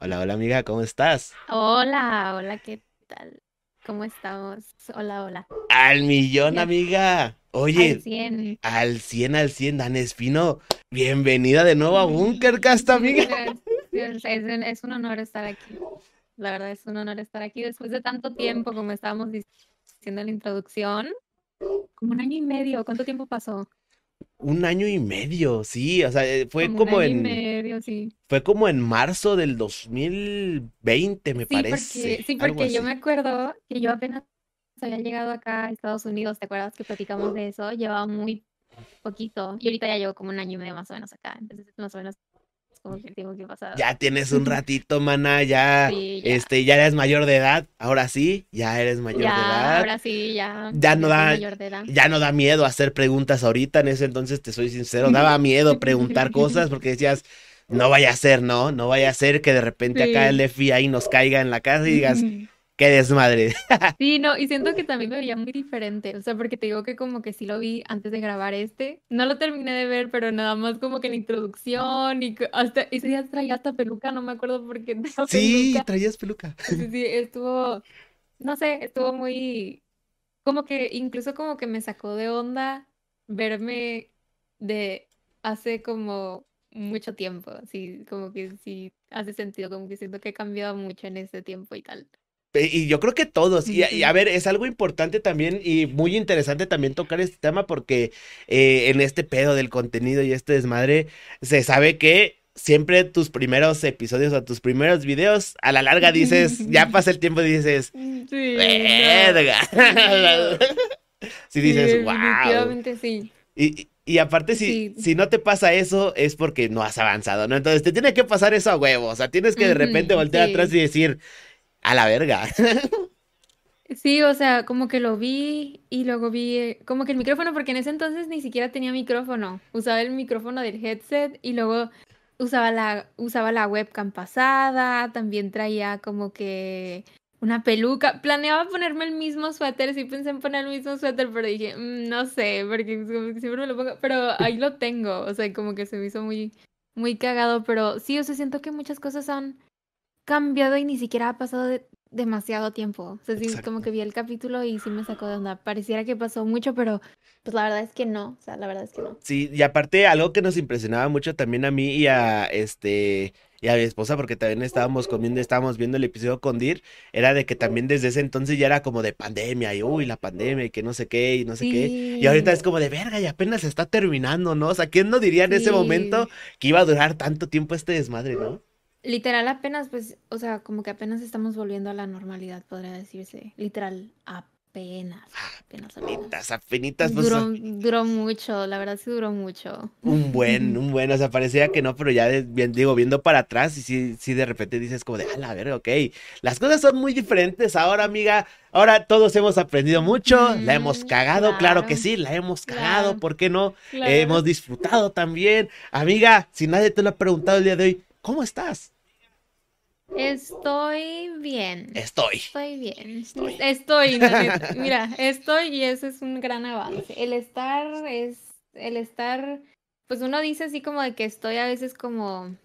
Hola, hola amiga, ¿cómo estás? Hola, hola, ¿qué tal? ¿Cómo estamos? Hola, hola. Al millón, Ya, amiga. al Oye, 100. al 100, al 100, Dan Espino. Bienvenida de nuevo a Bunkercast, amiga. Es, es un, es un honor estar aquí. La verdad es un honor estar aquí después de tanto tiempo, como estábamos dic- diciendo en la introducción. Como un año y medio. ¿Cuánto tiempo pasó? Un año y medio, sí, o sea, eh, fue Como un como año y en, medio, sí. fue como en marzo del 2020, me Sí, porque, parece, sí, porque yo me acuerdo que yo apenas había llegado acá a Estados Unidos. ¿Te acuerdas que platicamos de eso? Llevaba muy poquito. Y ahorita ya llevo como un año y medio más o menos acá. Entonces, más o menos como que que. Ya tienes un ratito, mana, ya, Sí, ya. este, ya eres mayor de edad, ahora sí, ya eres mayor de edad. ahora sí, ya, Ya no da, mayor de edad. ya no da miedo hacer preguntas ahorita, en ese entonces te soy sincero, daba miedo preguntar cosas porque decías, no vaya a ser, ¿no? No vaya a ser que de repente acá el Sí. FBI nos caiga en la casa y digas, qué desmadre. Sí, no, y siento que también me veía muy diferente, o sea, porque te digo que como que sí lo vi antes de grabar este, no lo terminé de ver, pero nada más como que la introducción y hasta ese día traía hasta peluca, no me acuerdo por qué Sí, peluca. traías peluca. Sí, sí, estuvo, no sé, estuvo muy, como que incluso como que me sacó de onda verme de hace como mucho tiempo, así como que sí hace sentido, como que siento que he cambiado mucho en ese tiempo y tal. Y yo creo que todos, y, a y a Ujú. ver, es algo importante también y muy interesante también tocar este tema porque eh, en este pedo del contenido y este desmadre se sabe que siempre tus primeros episodios o tus primeros videos, a la larga dices, ya pasa el tiempo y dices, Sí, verga. no. Si Sí, dices, wow. sí. Y, y- aparte, si, Sí. si no te pasa eso, es porque no has avanzado, ¿no? Entonces te tiene que pasar eso a huevo. O sea, tienes que de repente voltear atrás y decir, a la verga. Sí, o sea, como que lo vi y luego vi eh, como que el micrófono, porque en ese entonces ni siquiera tenía micrófono. Usaba el micrófono del headset y luego usaba la, usaba la webcam pasada, también traía como que una peluca. Planeaba ponerme el mismo suéter, sí pensé en poner el mismo suéter, pero dije, "Mm, no sé, porque siempre me lo pongo, pero ahí lo tengo, o sea, como que se me hizo muy, muy cagado, pero sí, o sea, siento que muchas cosas han cambiado y ni siquiera ha pasado de- demasiado tiempo. O sea, sí, como que vi el capítulo y sí me sacó de onda. Pareciera que pasó mucho, pero pues la verdad es que no. O sea, la verdad es que no. Sí, y aparte, algo que nos impresionaba mucho también a mí y a este y a mi esposa, porque también estábamos comiendo, estábamos viendo el episodio con Dir, era de que también desde ese entonces ya era como de pandemia, y uy, la pandemia, y que no sé qué, y no sé qué. Y ahorita es como de verga, y apenas está terminando, ¿no? O sea, ¿quién no diría en ese momento que iba a durar tanto tiempo este desmadre, ¿no? Literal apenas, pues, o sea, como que apenas estamos volviendo a la normalidad, podría decirse. Literal, apenas, apenas, apenas. Duró, duró mucho, la verdad sí duró mucho. Un buen, un buen, o sea, parecía que no, pero ya bien, digo, viendo para atrás y sí, sí de repente dices como de, a la verga, ok, las cosas son muy diferentes ahora, amiga, ahora todos hemos aprendido mucho, la hemos cagado, claro que sí, la hemos cagado, claro, ¿por qué no? Eh, hemos disfrutado también, amiga, si nadie te lo ha preguntado el día de hoy, ¿cómo estás? Estoy bien. Estoy, Estoy bien, estoy. Mira, estoy y eso es un gran avance. El estar es, el estar, pues uno dice así como de que estoy a veces como,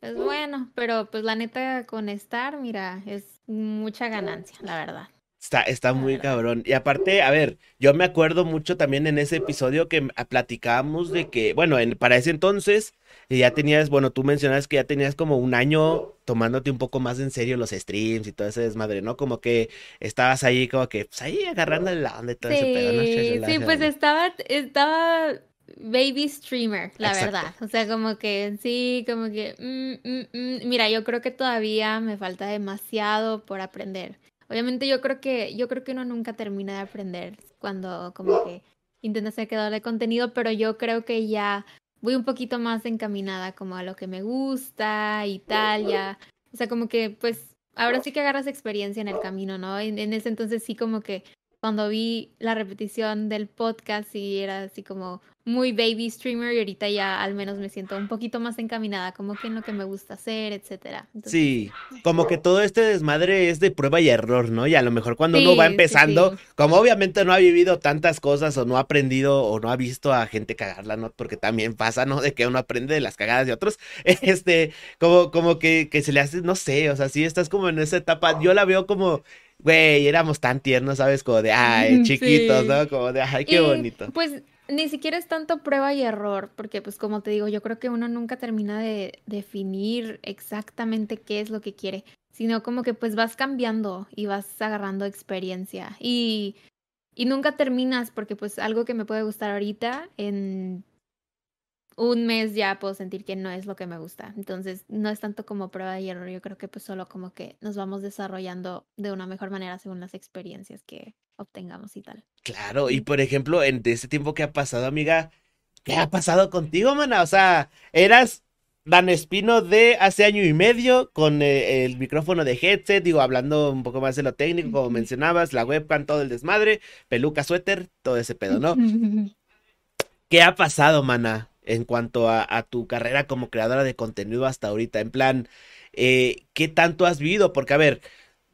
pues bueno, pero pues la neta con estar, mira, es mucha ganancia, la verdad, Está, está muy cabrón. Y aparte, a ver, yo me acuerdo mucho también en ese episodio que platicábamos de que, bueno, en, para ese entonces ya tenías, bueno, tú mencionabas que ya tenías como un año tomándote un poco más en serio los streams y todo ese desmadre, ¿no? Como que estabas ahí, como que, pues ahí agarrando la onda y todo ese pedo, ¿no? Sí, sí, pues estaba, estaba baby streamer, la Exacto. verdad. O sea, como que sí, como que, mm, mm, mm. Mira, yo creo que todavía me falta demasiado por aprender. Obviamente yo creo que, yo creo que uno nunca termina de aprender cuando como que intenta ser creador de contenido, pero yo creo que ya voy un poquito más encaminada como a lo que me gusta y tal, ya. O sea, como que pues ahora sí que agarras experiencia en el camino, ¿no? En, en ese entonces sí como que cuando vi la repetición del podcast y era así como muy baby streamer y ahorita ya al menos me siento un poquito más encaminada como que en lo que me gusta hacer, etcétera. sí, como que todo este desmadre es de prueba y error, ¿no? Y a lo mejor cuando uno va empezando, como obviamente no ha vivido tantas cosas o no ha aprendido o no ha visto a gente cagarla, ¿no? Porque también pasa, ¿no? De que uno aprende de las cagadas de otros, este, como, como que, que se le hace, no sé, o sea, sí estás como en esa etapa, yo la veo como güey, éramos tan tiernos, ¿sabes? Como de, ay, chiquitos, ¿no? Como de, ay, qué bonito. Pues ni siquiera es tanto prueba y error, porque pues como te digo, yo creo que uno nunca termina de definir exactamente qué es lo que quiere, sino como que pues vas cambiando y vas agarrando experiencia y, y nunca terminas porque pues algo que me puede gustar ahorita en un mes ya puedo sentir que no es lo que me gusta. Entonces, no es tanto como prueba y error, yo creo que pues solo como que nos vamos desarrollando de una mejor manera según las experiencias que obtengamos y tal. Claro, y por ejemplo, en ese tiempo que ha pasado, amiga, ¿qué ha pasado contigo, mana? O sea, eras Dan Espino de hace año y medio con eh, el micrófono de headset, digo, hablando un poco más de lo técnico, como mencionabas, la webcam, todo el desmadre, peluca, suéter, todo ese pedo, ¿no? ¿Qué ha pasado, mana? En cuanto a, tu carrera como creadora de contenido hasta ahorita? En plan, eh, ¿qué tanto has vivido? Porque, a ver,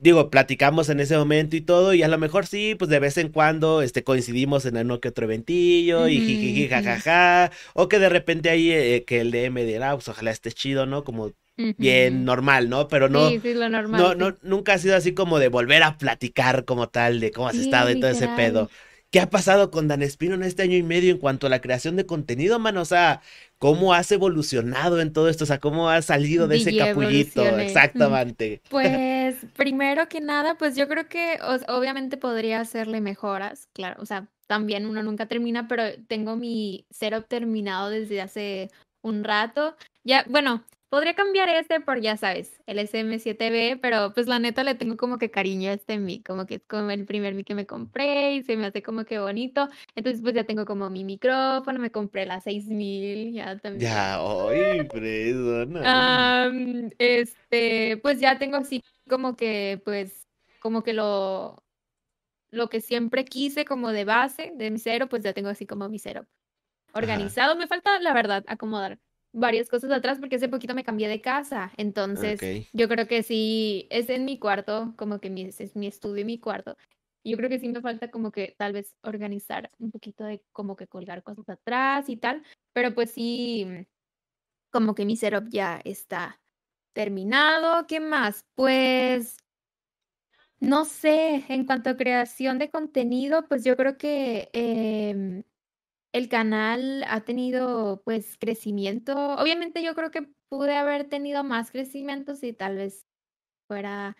digo, platicamos en ese momento y todo, y a lo mejor sí, pues de vez en cuando este, coincidimos en uno que otro eventillo, y jiji, jajaja, o que de repente ahí eh, que el DM dirá, pues ojalá esté chido, ¿no? Como bien normal, ¿no? Pero no, sí, sí, lo normal, no, no, nunca ha sido así como de volver a platicar como tal, de cómo has estado y todo ese pedo. ¿Qué ha pasado con Dan Espino en este año y medio en cuanto a la creación de contenido, mano? O sea, ¿cómo has evolucionado en todo esto? O sea, ¿cómo has salido de ese capullito? Exactamente. Pues, primero que nada, pues yo creo que obviamente podría hacerle mejoras, claro. O sea, también uno nunca termina, pero tengo mi setup terminado desde hace un rato. Ya, bueno, Podría cambiar este por, ya sabes, el SM7B, pero pues la neta le tengo como que cariño a este mic, como que es como el primer mic que me compré y se me hace como que bonito. Entonces pues ya tengo como mi micrófono, me compré la 6000, ya también. Ya, hoy, persona. este, pues ya tengo así como que, pues, como que lo, lo que siempre quise como de base, de mi cero, pues ya tengo así como mi cero organizado. Me falta, la verdad, acomodar varias cosas atrás porque hace poquito me cambié de casa. Entonces, yo creo que sí, es en mi cuarto, como que mi, es mi estudio y mi cuarto. Yo creo que sí me falta como que tal vez organizar un poquito de como que colgar cosas atrás y tal, pero pues sí, como que mi setup ya está terminado. ¿Qué más? Pues no sé, en cuanto a creación de contenido, pues yo creo que em, el canal ha tenido, pues, crecimiento. Obviamente, yo creo que pude haber tenido más crecimiento si tal vez fuera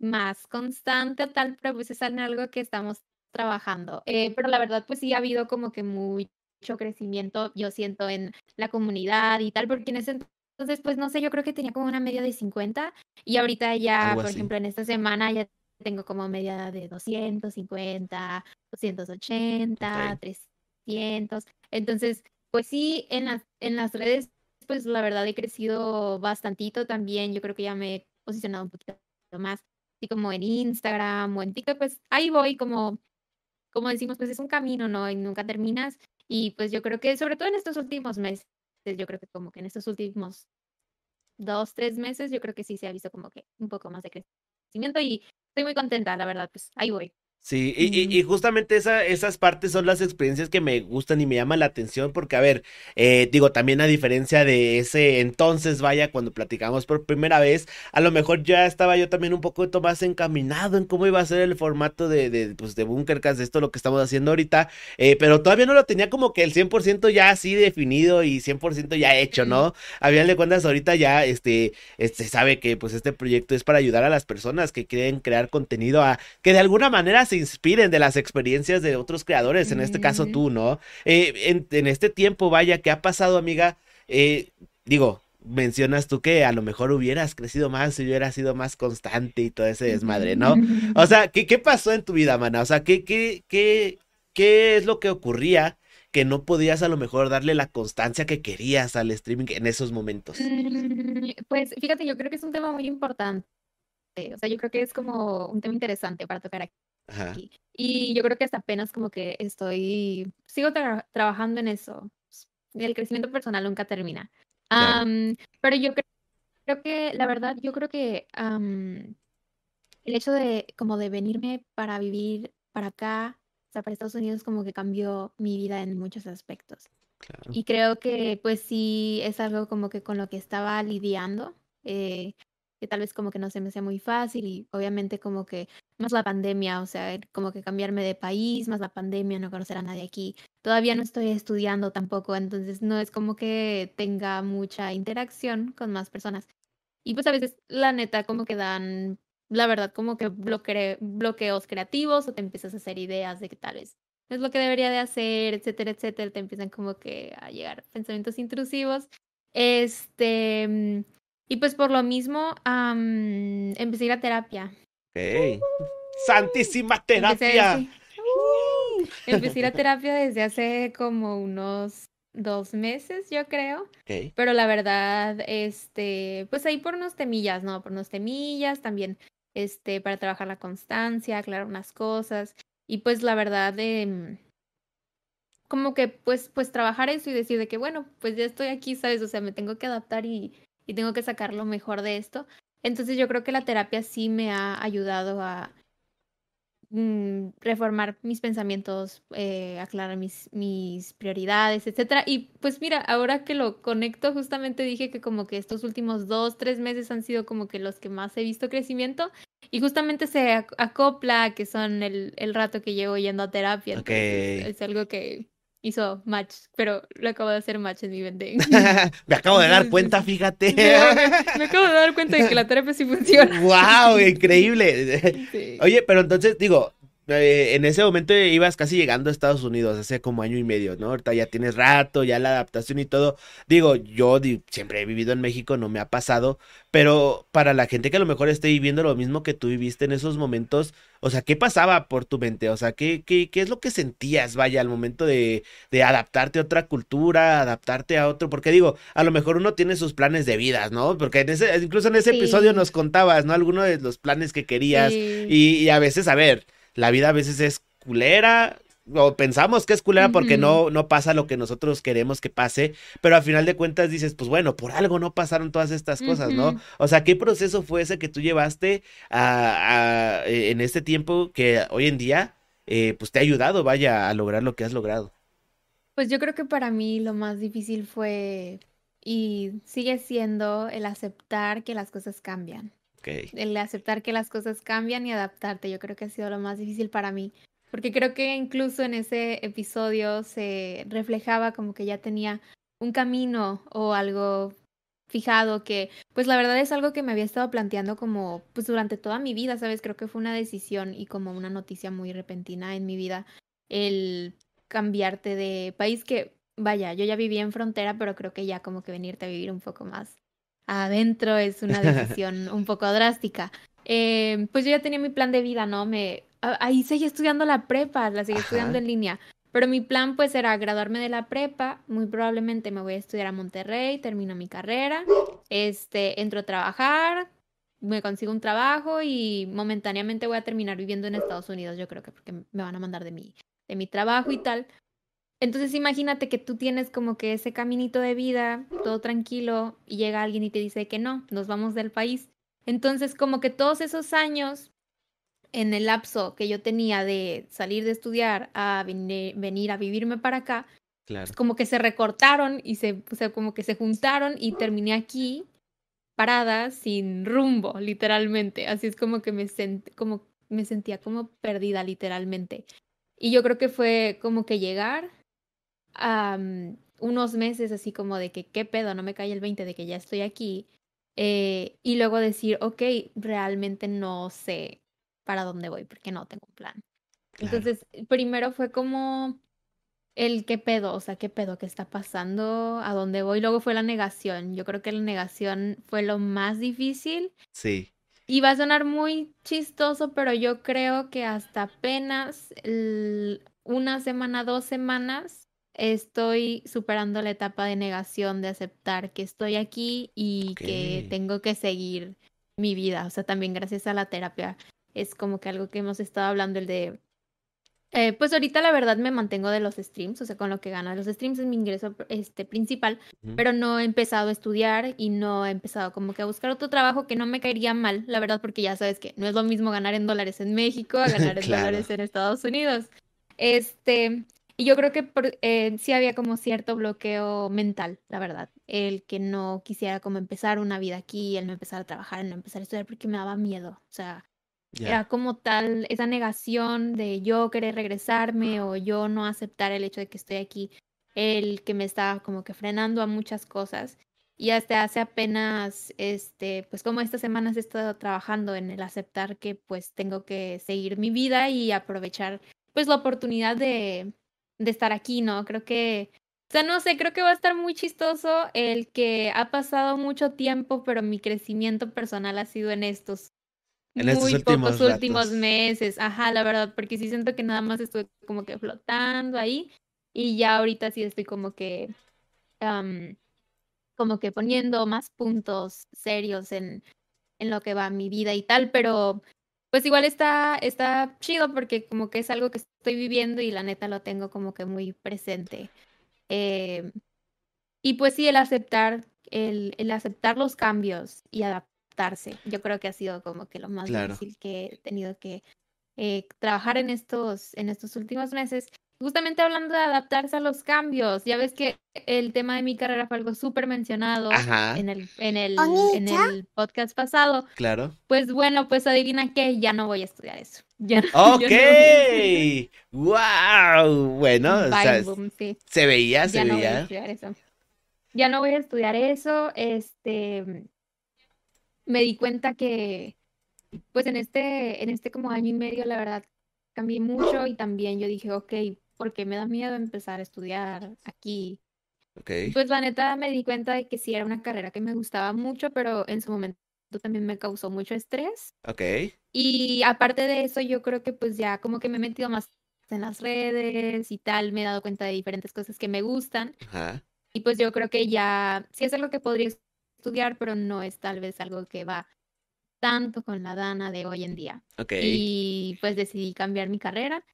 más constante tal, pero pues es algo que estamos trabajando. Eh, pero la verdad, pues sí ha habido como que mucho crecimiento, yo siento, en la comunidad y tal, porque en ese entonces, pues no sé, yo creo que tenía como una media de 50 y ahorita ya, por ejemplo, en esta semana ya tengo como media de 250, 280, 300 entonces, pues sí, en las, en las redes, pues la verdad he crecido bastantito también. Yo creo que ya me he posicionado un poquito más, así como en Instagram o en TikTok, pues ahí voy como, como decimos, pues es un camino, ¿no? Y nunca terminas. Y pues yo creo que sobre todo en estos últimos meses, yo creo que como que en estos últimos dos, tres meses, yo creo que sí se ha visto como que un poco más de crecimiento y estoy muy contenta, la verdad, pues ahí voy. Sí, y, y, justamente esa, esas partes son las experiencias que me gustan y me llaman la atención, porque, a ver, eh, digo, también a diferencia de ese entonces, vaya, cuando platicamos por primera vez, a lo mejor ya estaba yo también un poco más encaminado en cómo iba a ser el formato de, de, pues, de Bunkercast, de esto lo que estamos haciendo ahorita, eh, pero todavía no lo tenía como que el 100% ya así definido y 100% ya hecho, ¿no? A final de cuentas, ahorita ya, este, este, sabe que, pues, este proyecto es para ayudar a las personas que quieren crear contenido a, que de alguna manera se inspiren de las experiencias de otros creadores, en este caso tú, ¿no? Eh, en, este tiempo, vaya, ¿qué ha pasado, amiga? Eh, digo, mencionas tú que a lo mejor hubieras crecido más si hubieras sido más constante y todo ese desmadre, ¿no? O sea, ¿qué, qué pasó en tu vida, mana? O sea, ¿qué, qué, qué, qué es lo que ocurría que no podías a lo mejor darle la constancia que querías al streaming en esos momentos? Mm, pues fíjate, yo creo que es un tema muy importante. O sea, yo creo que es como un tema interesante para tocar aquí aquí. Y yo creo que hasta apenas como que estoy, sigo trabajando en eso. El crecimiento personal nunca termina. pero yo creo, que, la verdad, yo creo que el hecho de como de venirme para vivir para acá, o sea, para Estados Unidos, como que cambió mi vida en muchos aspectos. Y creo que pues sí es algo como que con lo que estaba lidiando, eh, tal vez como que no se me hacía muy fácil y obviamente como que más la pandemia, o sea, como que cambiarme de país, más la pandemia, no conocer a nadie aquí. Todavía no estoy estudiando tampoco, entonces no es como que tenga mucha interacción con más personas. Y pues a veces la neta como que dan, la verdad, como que bloqueos creativos o te empiezas a hacer ideas de que tal vez es lo que debería de hacer, etcétera, etcétera. Te empiezan como que a llegar pensamientos intrusivos. Este, mm, y pues por lo mismo, empecé a ir a terapia. ¡Santísima terapia! Empecé, a ir a terapia desde hace como unos dos meses, yo creo. Pero la verdad, este, pues ahí por unos temillas, ¿no? Por unos temillas, también, este, para trabajar la constancia, aclarar unas cosas. Y pues la verdad, eh, como que pues, pues trabajar eso y decir de que, bueno, pues ya estoy aquí, ¿sabes? O sea, me tengo que adaptar y, y tengo que sacar lo mejor de esto. Entonces yo creo que la terapia sí me ha ayudado a mm, reformar mis pensamientos, eh, aclarar mis, mis prioridades, etcétera. Y pues mira, ahora que lo conecto, justamente dije que como que estos últimos dos, tres meses han sido como que los que más he visto crecimiento y justamente se acopla que son el, el rato que llevo yendo a terapia. Es algo que hizo match, pero lo acabo de hacer match en mi mente. me acabo de dar cuenta, fíjate. me, acabo de dar cuenta de que la terapia sí funciona. ¡Wow! Increíble. Oye, pero entonces, digo, eh, en ese momento ibas casi llegando a Estados Unidos, hace como año y medio, ¿no? Ahorita ya tienes rato, ya la adaptación y todo. Digo, yo siempre he vivido en México, no me ha pasado, pero para la gente que a lo mejor esté viviendo lo mismo que tú viviste en esos momentos, o sea, ¿qué pasaba por tu mente? O sea, ¿qué, qué, qué es lo que sentías, vaya, al momento de, de adaptarte a otra cultura, adaptarte a otro? Porque digo, a lo mejor uno tiene sus planes de vida, ¿no? Porque en ese, incluso en ese episodio nos contabas, ¿no? Algunos de los planes que querías y, y a veces, a ver la vida a veces es culera, o pensamos que es culera porque no, no pasa lo que nosotros queremos que pase, pero al final de cuentas dices, pues bueno, por algo no pasaron todas estas cosas, ¿no? O sea, ¿qué proceso fue ese que tú llevaste a, e, en este tiempo que hoy en día, eh, pues te ha ayudado, vaya, a lograr lo que has logrado? Pues yo creo que para mí lo más difícil fue y sigue siendo el aceptar que las cosas cambian. El aceptar que las cosas cambian y adaptarte, yo creo que ha sido lo más difícil para mí. Porque creo que incluso en ese episodio se reflejaba como que ya tenía un camino o algo fijado que pues la verdad es algo que me había estado planteando como pues durante toda mi vida, ¿sabes? Creo que fue una decisión y como una noticia muy repentina en mi vida el cambiarte de país que vaya, yo ya vivía en frontera, pero creo que ya como que venirte a vivir un poco más adentro es una decisión un poco drástica. Eh, pues yo ya tenía mi plan de vida, ¿no? Me, ahí seguí estudiando la prepa, la seguí estudiando en línea. Pero mi plan pues era graduarme de la prepa, muy probablemente me voy a estudiar a Monterrey, termino mi carrera, este, entro a trabajar, me consigo un trabajo y momentáneamente voy a terminar viviendo en Estados Unidos, yo creo que porque me van a mandar de mi, de mi trabajo y tal. Entonces imagínate que tú tienes como que ese caminito de vida, todo tranquilo, y llega alguien y te dice que no, nos vamos del país. Entonces como que todos esos años en el lapso que yo tenía de salir de estudiar a venir, a vivirme para acá, claro. como que se recortaron y se, o sea, como que se juntaron y terminé aquí parada sin rumbo, literalmente. Así es como que me, como, me sentía como perdida, literalmente. Y yo creo que fue como que llegar, unos meses así como de que qué pedo, no me cae el 20 de que ya estoy aquí. Eh, y luego decir, ok, realmente no sé para dónde voy porque no tengo un plan. Entonces, primero fue como el qué pedo, o sea, qué pedo, qué está pasando, a dónde voy. Luego fue la negación. Yo creo que la negación fue lo más difícil. Sí. Y va a sonar muy chistoso, pero yo creo que hasta apenas una semana, dos semanas, estoy superando la etapa de negación, de aceptar que estoy aquí y que tengo que seguir mi vida. O sea, también gracias a la terapia es como que algo que hemos estado hablando, el de eh, pues ahorita la verdad me mantengo de los streams, o sea, con lo que gano. De los streams es mi ingreso este, principal, pero no he empezado a estudiar y no he empezado como que a buscar otro trabajo que no me caería mal, la verdad, porque ya sabes que no es lo mismo ganar en dólares en México a ganar en dólares en Estados Unidos. Este, y yo creo que eh, sí había como cierto bloqueo mental, la verdad, el que no quisiera como empezar una vida aquí, el no empezar a trabajar, el no empezar a estudiar porque me daba miedo, o sea era como tal esa negación de yo querer regresarme o yo no aceptar el hecho de que estoy aquí, el que me estaba como que frenando a muchas cosas. Y hasta hace apenas, este, pues como estas semanas he estado trabajando en el aceptar que pues tengo que seguir mi vida y aprovechar pues la oportunidad de, de estar aquí, ¿no? Creo que, o sea, no sé, creo que va a estar muy chistoso el que ha pasado mucho tiempo, pero mi crecimiento personal ha sido en estos en estos muy últimos pocos últimos meses, ajá, la verdad, porque sí siento que nada más estoy como que flotando ahí y ya ahorita sí estoy como que, como que poniendo más puntos serios en, en lo que va mi vida y tal, pero pues igual está, está chido porque como que es algo que estoy viviendo y la neta lo tengo como que muy presente. Em, y pues sí, el aceptar, el, el aceptar los cambios y adaptar yo creo que ha sido como que lo más difícil que he tenido que eh, trabajar en estos, en estos últimos meses. Justamente hablando de adaptarse a los cambios, ya ves que el tema de mi carrera fue algo súper mencionado en el, en, el, en el podcast pasado. Claro. Pues bueno, pues adivina qué, ya no voy a estudiar eso. Ya, ok. wow. Bueno, se veía, se ya veía. No voy a estudiar eso. Ya no voy a estudiar eso. Este, me di cuenta que, pues en este, en este como año y medio, la verdad, cambié mucho y también yo dije, ok, porque me da miedo empezar a estudiar aquí. Okay. Pues la neta me di cuenta de que sí era una carrera que me gustaba mucho, pero en su momento también me causó mucho estrés. Ok. Y aparte de eso, yo creo que pues ya como que me he metido más en las redes y tal, me he dado cuenta de diferentes cosas que me gustan. Ajá. Y pues yo creo que ya, sí es algo que podría estudiar, pero no es tal vez algo que va tanto con la Dana de hoy en día. Y pues decidí cambiar mi carrera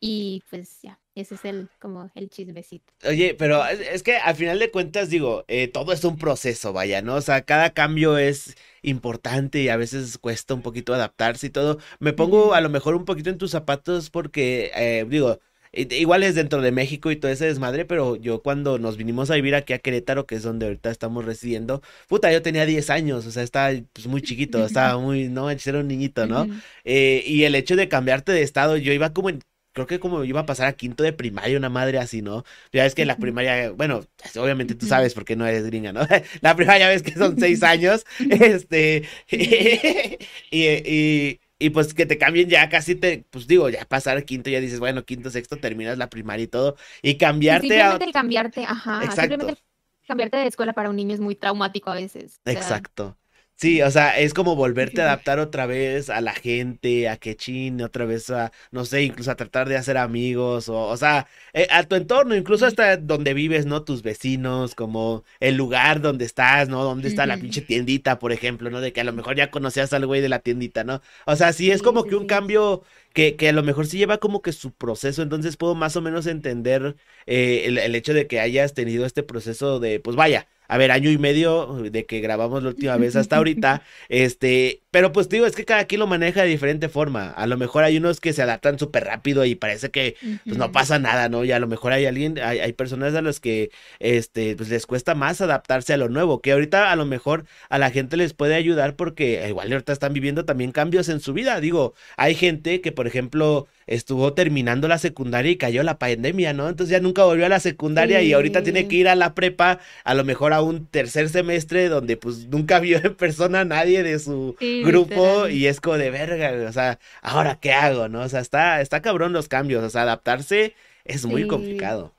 y pues ya, ese es el como el chismecito. Oye, pero es que al final de cuentas digo, eh, todo es un proceso, vaya, ¿no? O sea, cada cambio es importante y a veces cuesta un poquito adaptarse y todo. Me pongo a lo mejor un poquito en tus zapatos porque, eh, digo, Igual es dentro de México y todo ese desmadre, pero yo cuando nos vinimos a vivir aquí a Querétaro, que es donde ahorita estamos residiendo, puta, yo tenía 10 años, o sea, estaba pues, muy chiquito, estaba muy, no, era un niñito, ¿no? Eh, y el hecho de cambiarte de estado, yo iba como en creo que como iba a pasar a quinto de primaria, una madre así, ¿no? Ya ves que la primaria, bueno, obviamente tú sabes porque no eres gringa, ¿no? La primaria ves que son seis años, este, y, y pues que te cambien ya casi te, pues digo, ya pasar quinto, ya dices, bueno, quinto, sexto, terminas la primaria y todo, y cambiarte simplemente el cambiarte, ajá, Exacto. simplemente cambiarte de escuela para un niño es muy traumático a veces. Exacto. Sí, o sea, es como volverte a adaptar otra vez a la gente, a que chine, otra vez a, no sé, incluso a tratar de hacer amigos, o, o sea, eh, a tu entorno, incluso hasta donde vives, ¿no? Tus vecinos, como el lugar donde estás, ¿no? Donde está la pinche tiendita, por ejemplo, ¿no? De que a lo mejor ya conocías al güey de la tiendita, ¿no? O sea, sí es como que un cambio que, que, a lo mejor sí lleva como que su proceso, entonces puedo más o menos entender eh, el, el hecho de que hayas tenido este proceso de, pues vaya, a ver, año y medio de que grabamos la última vez hasta ahorita, este, pero pues digo, es que cada quien lo maneja de diferente forma. A lo mejor hay unos que se adaptan súper rápido y parece que pues no pasa nada, ¿no? Y a lo mejor hay alguien, hay, hay personas a las que, este, pues les cuesta más adaptarse a lo nuevo, que ahorita a lo mejor a la gente les puede ayudar porque igual ahorita están viviendo también cambios en su vida. Digo, hay gente que, por ejemplo, estuvo terminando la secundaria y cayó la pandemia, ¿no? Entonces ya nunca volvió a la secundaria y ahorita tiene que ir a la prepa, a lo mejor a un tercer semestre donde pues nunca vio en persona a nadie de su grupo y es como de verga, o sea, ahora qué hago, ¿no? O sea, está, está cabrón los cambios, o sea, adaptarse es muy complicado.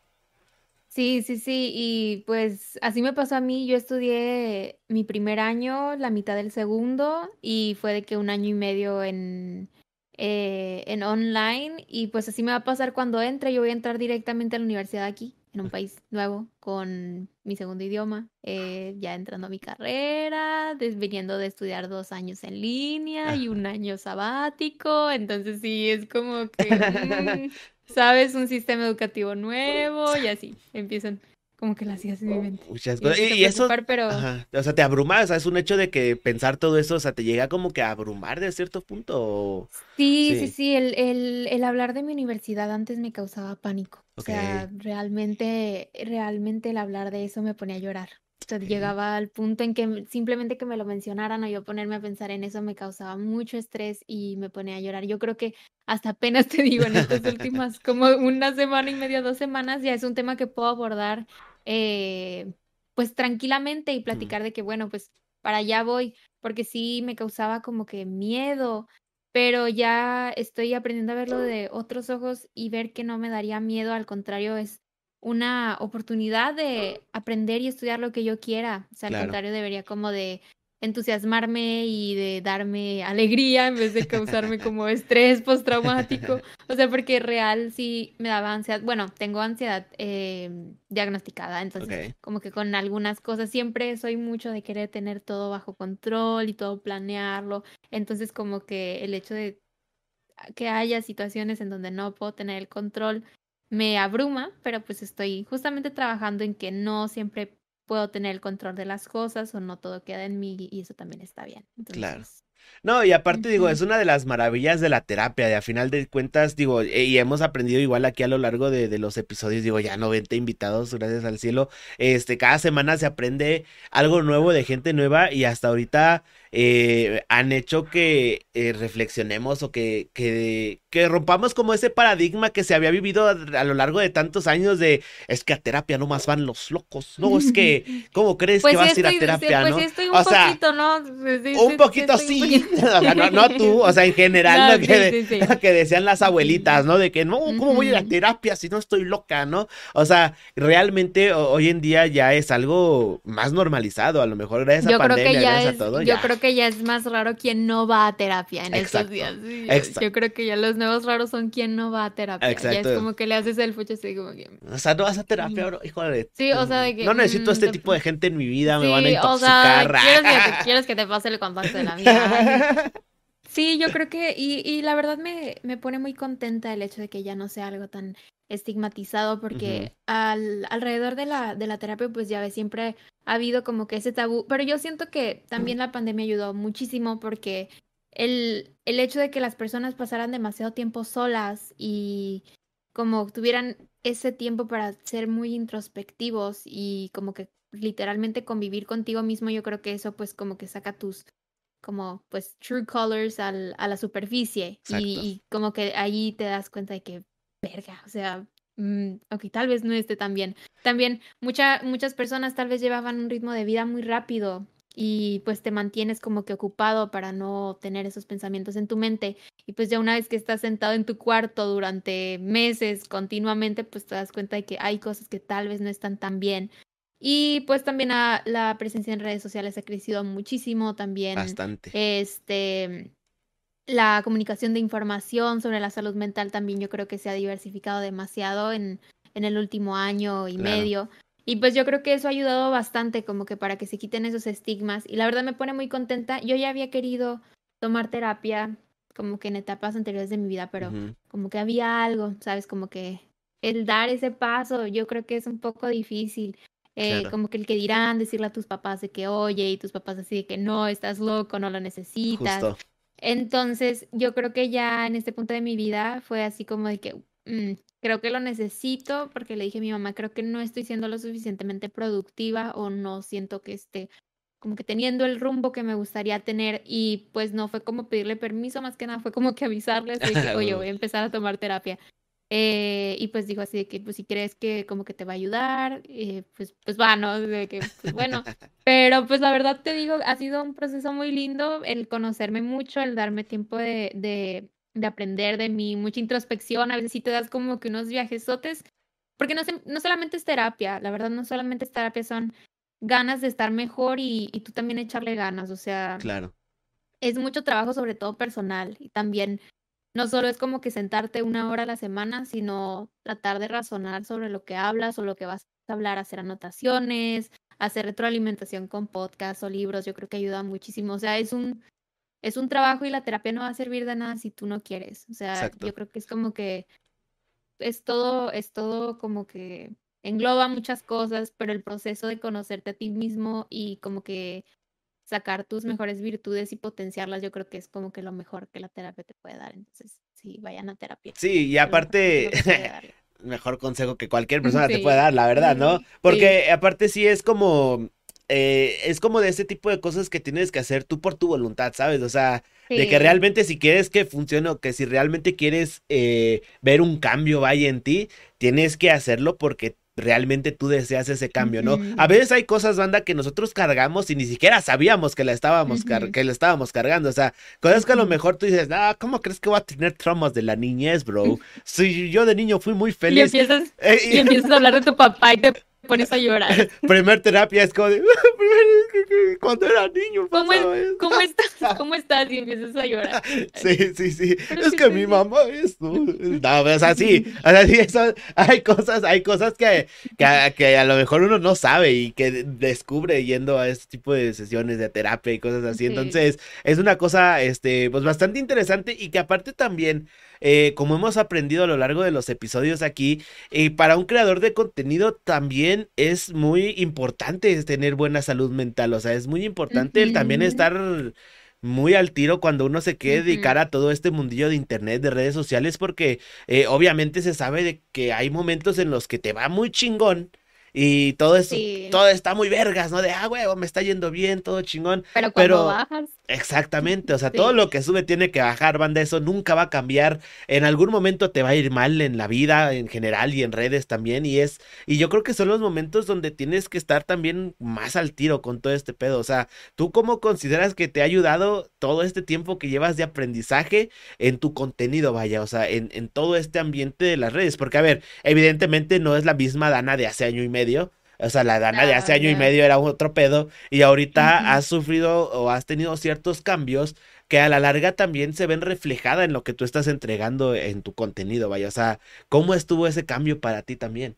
Sí, sí, sí, y pues así me pasó a mí, yo estudié mi primer año, la mitad del segundo, y fue de que un año y medio en, eh, en online y pues así me va a pasar cuando entre, yo voy a entrar directamente a la universidad aquí. En un país nuevo con mi segundo idioma, eh, ya entrando a mi carrera, viniendo de estudiar dos años en línea y un año sabático, entonces sí, es como que, mm, ¿sabes? Un sistema educativo nuevo y así, empiezan como que ideas en mi mente. Muchas cosas. Y, eso, pero... o sea, te abruma, o sea, es un hecho de que pensar todo eso, o sea, te llega como que a abrumar de cierto punto. Sí, sí, sí, el, el, el, hablar de mi universidad antes me causaba pánico. O sea, realmente, realmente el hablar de eso me ponía a llorar. O sea, llegaba al punto en que simplemente que me lo mencionaran o yo ponerme a pensar en eso me causaba mucho estrés y me ponía a llorar. Yo creo que hasta apenas te digo en estas últimas como una semana y media, dos semanas, ya es un tema que puedo abordar eh, pues tranquilamente y platicar de que, bueno, pues para allá voy, porque sí me causaba como que miedo, pero ya estoy aprendiendo a verlo de otros ojos y ver que no me daría miedo, al contrario, es una oportunidad de aprender y estudiar lo que yo quiera. O sea, al contrario, debería como de entusiasmarme y de darme alegría en vez de causarme como estrés postraumático. O sea, porque real sí me daba ansiedad. Bueno, tengo ansiedad eh, diagnosticada, entonces como que con algunas cosas siempre soy mucho de querer tener todo bajo control y todo planearlo. Entonces como que el hecho de que haya situaciones en donde no puedo tener el control me abruma, pero pues estoy justamente trabajando en que no siempre puedo tener el control de las cosas o no todo queda en mí y eso también está bien. claro. No, y aparte digo, es una de las maravillas de la terapia, de a final de cuentas, digo, e, y hemos aprendido igual aquí a lo largo de, de, los episodios, digo, ya 90 invitados, gracias al cielo, este, cada semana se aprende algo nuevo de gente nueva y hasta ahorita eh, han hecho que eh, reflexionemos o que, que, que, rompamos como ese paradigma que se había vivido a, lo largo de tantos años de es que a terapia no más van los locos, no, es que, ¿cómo crees que pues vas a ir a terapia, pues no? Estoy un poquito, ¿no? un poquito sí, no, tú, o sea, en general, lo que, que, decían las abuelitas, ¿no? De que no, ¿cómo voy a ir a terapia si no estoy loca, no? O sea, realmente hoy en día ya es algo más normalizado, a lo mejor gracias a pandemia, gracias a todo. Yo creo que ya es más raro quien no va a terapia en estos días. yo, creo que ya los nuevos raros son quien no va a terapia. Ya es como que le haces el fucho así como que... O sea, no vas a terapia, bro, híjole. Sí, o sea, de que... No necesito este mm, tipo de gente en mi vida, me van a intoxicar. O sea, quieres que, te, quieres que te pase el contacto de la vida. Sí, yo creo que, y, y la verdad me, me pone muy contenta el hecho de que ya no sea algo tan estigmatizado porque al, alrededor de la, de la terapia pues ya ves, siempre ha habido como que ese tabú, pero yo siento que también la pandemia ayudó muchísimo porque el, el hecho de que las personas pasaran demasiado tiempo solas y como tuvieran ese tiempo para ser muy introspectivos y como que literalmente convivir contigo mismo, yo creo que eso pues como que saca tus como pues true colors al, a la superficie y, y, como que ahí te das cuenta de que verga, o sea, mm, ok, tal vez no esté tan bien. También mucha, muchas personas tal vez llevaban un ritmo de vida muy rápido y pues te mantienes como que ocupado para no tener esos pensamientos en tu mente y pues ya una vez que estás sentado en tu cuarto durante meses continuamente pues te das cuenta de que hay cosas que tal vez no están tan bien y pues también la presencia en redes sociales ha crecido muchísimo también bastante este la comunicación de información sobre la salud mental también yo creo que se ha diversificado demasiado en, en el último año y medio. Y pues yo creo que eso ha ayudado bastante como que para que se quiten esos estigmas. Y la verdad me pone muy contenta. Yo ya había querido tomar terapia como que en etapas anteriores de mi vida, pero como que había algo, ¿sabes? Como que el dar ese paso yo creo que es un poco difícil. Eh, como que el que dirán, decirle a tus papás de que oye y tus papás así de que no, estás loco, no lo necesitas. Entonces, yo creo que ya en este punto de mi vida fue así como de que mm, creo que lo necesito porque le dije a mi mamá, creo que no estoy siendo lo suficientemente productiva o no siento que esté como que teniendo el rumbo que me gustaría tener y pues no fue como pedirle permiso, más que nada fue como que avisarles de que, oye, voy a empezar a tomar terapia. Eh, y pues dijo así de que, pues si crees que como que te va a ayudar, eh, pues, pues va, ¿no? De que, pues bueno. Pero pues la verdad te digo, ha sido un proceso muy lindo el conocerme mucho, el darme tiempo de, de, de aprender de mí, mucha introspección. A veces sí te das como que unos viajesotes, porque no, no solamente es terapia, la verdad no solamente es terapia, son ganas de estar mejor y, y tú también echarle ganas, o sea. Claro. Es mucho trabajo, sobre todo personal, y también no solo es como que sentarte una hora a la semana, sino tratar de razonar sobre lo que hablas o lo que vas a hablar, hacer anotaciones, hacer retroalimentación con podcasts o libros, yo creo que ayuda muchísimo. O sea, es un, es un trabajo y la terapia no va a servir de nada si tú no quieres. O sea, yo creo que es como que es todo, es todo como que engloba muchas cosas, pero el proceso de conocerte a ti mismo y como que sacar tus mejores virtudes y potenciarlas, yo creo que es como que lo mejor que la terapia te puede dar. Entonces, sí, vayan a terapia. Sí, y aparte, mejor consejo que cualquier persona te puede dar, la verdad, ¿no? Porque aparte sí es como, eh, es como de ese tipo de cosas que tienes que hacer tú por tu voluntad, ¿sabes? O sea, de que realmente si quieres que funcione o que si realmente quieres eh, ver un cambio vaya en ti, tienes que hacerlo porque realmente tú deseas ese cambio, ¿no? A veces hay cosas, banda, que nosotros cargamos y ni siquiera sabíamos que la estábamos, que la estábamos cargando. O sea, cosas que a lo mejor tú dices, ah, ¿cómo crees que voy a tener traumas de la niñez, bro? Si yo de niño fui muy feliz. Y empiezas, eh, y empiezas a hablar de tu papá y te pones a llorar. Primer terapia es como de, cuando era niño. ¿Cómo, ¿Cómo, estás? ¿Cómo estás? Y empiezas a llorar. Sí, sí, sí. es que mi mamá es No, o sea, sí. O sea, sí, eso, hay cosas, hay cosas que, que, que, a lo mejor uno no sabe y que descubre yendo a este tipo de sesiones de terapia y cosas así. Entonces, es una cosa, este, pues bastante interesante y que aparte también eh, como hemos aprendido a lo largo de los episodios aquí, eh, para un creador de contenido también es muy importante tener buena salud mental, o sea, es muy importante el también estar muy al tiro cuando uno se quiere dedicar a todo este mundillo de internet, de redes sociales, porque eh, obviamente se sabe de que hay momentos en los que te va muy chingón y todo eso, todo está muy vergas, ¿no? De, ah, huevo, me está yendo bien, todo chingón. Pero cuando bajas. Exactamente, o sea, todo lo que sube tiene que bajar, banda, eso nunca va a cambiar. En algún momento te va a ir mal en la vida en general y en redes también y es y yo creo que son los momentos donde tienes que estar también más al tiro con todo este pedo, o sea, ¿tú cómo consideras que te ha ayudado todo este tiempo que llevas de aprendizaje en tu contenido, vaya, o sea, en, en todo este ambiente de las redes? Porque a ver, evidentemente no es la misma Dana de hace año y medio, o sea, la Dana de hace año y medio era otro pedo y ahorita has sufrido o has tenido ciertos cambios que a la larga también se ven reflejada en lo que tú estás entregando en tu contenido, vaya. O sea, ¿cómo estuvo ese cambio para ti también?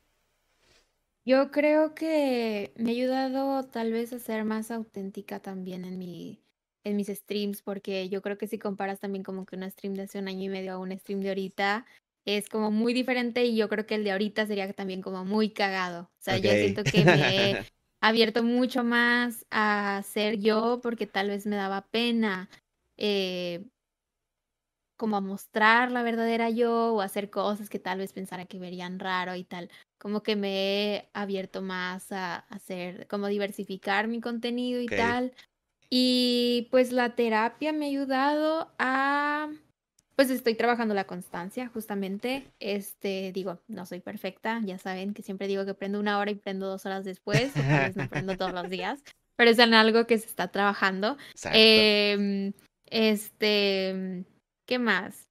Yo creo que me ha ayudado tal vez a ser más auténtica también en mi en mis streams, porque yo creo que si comparas también como que un stream de hace un año y medio a un stream de ahorita, es como muy diferente y yo creo que el de ahorita sería también como muy cagado. O sea, yo siento que me he abierto mucho más a ser yo porque tal vez me daba pena eh, como a mostrar la verdadera yo o hacer cosas que tal vez pensara que verían raro y tal. Como que me he abierto más a hacer, como diversificar mi contenido y tal. Y pues la terapia me ha ayudado a pues estoy trabajando la constancia, justamente. Este, digo, no soy perfecta, ya saben que siempre digo que prendo una hora y prendo dos horas después, o tal vez no prendo todos los días, pero es en algo que se está trabajando. Eh, este, ¿qué más?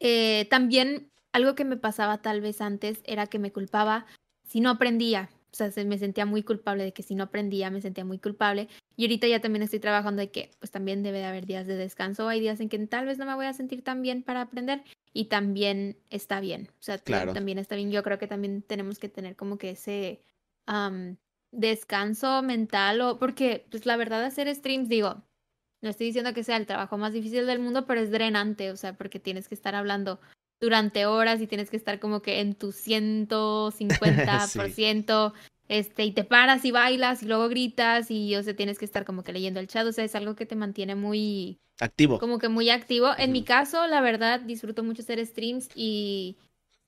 Eh, también algo que me pasaba tal vez antes era que me culpaba si no aprendía. O sea, me sentía muy culpable de que si no aprendía, me sentía muy culpable. Y ahorita ya también estoy trabajando de que pues también debe de haber días de descanso. Hay días en que tal vez no me voy a sentir tan bien para aprender y también está bien. O sea, también está bien. Yo creo que también tenemos que tener como que ese descanso mental o porque pues la verdad hacer streams, digo, no estoy diciendo que sea el trabajo más difícil del mundo, pero es drenante, o sea, porque tienes que estar hablando durante horas y tienes que estar como que en tu 150%, este, y te paras y bailas y luego gritas y, o sea, tienes que estar como que leyendo el chat, o sea, es algo que te mantiene muy... Activo. Como que muy activo. En mi caso, la verdad, disfruto mucho hacer streams y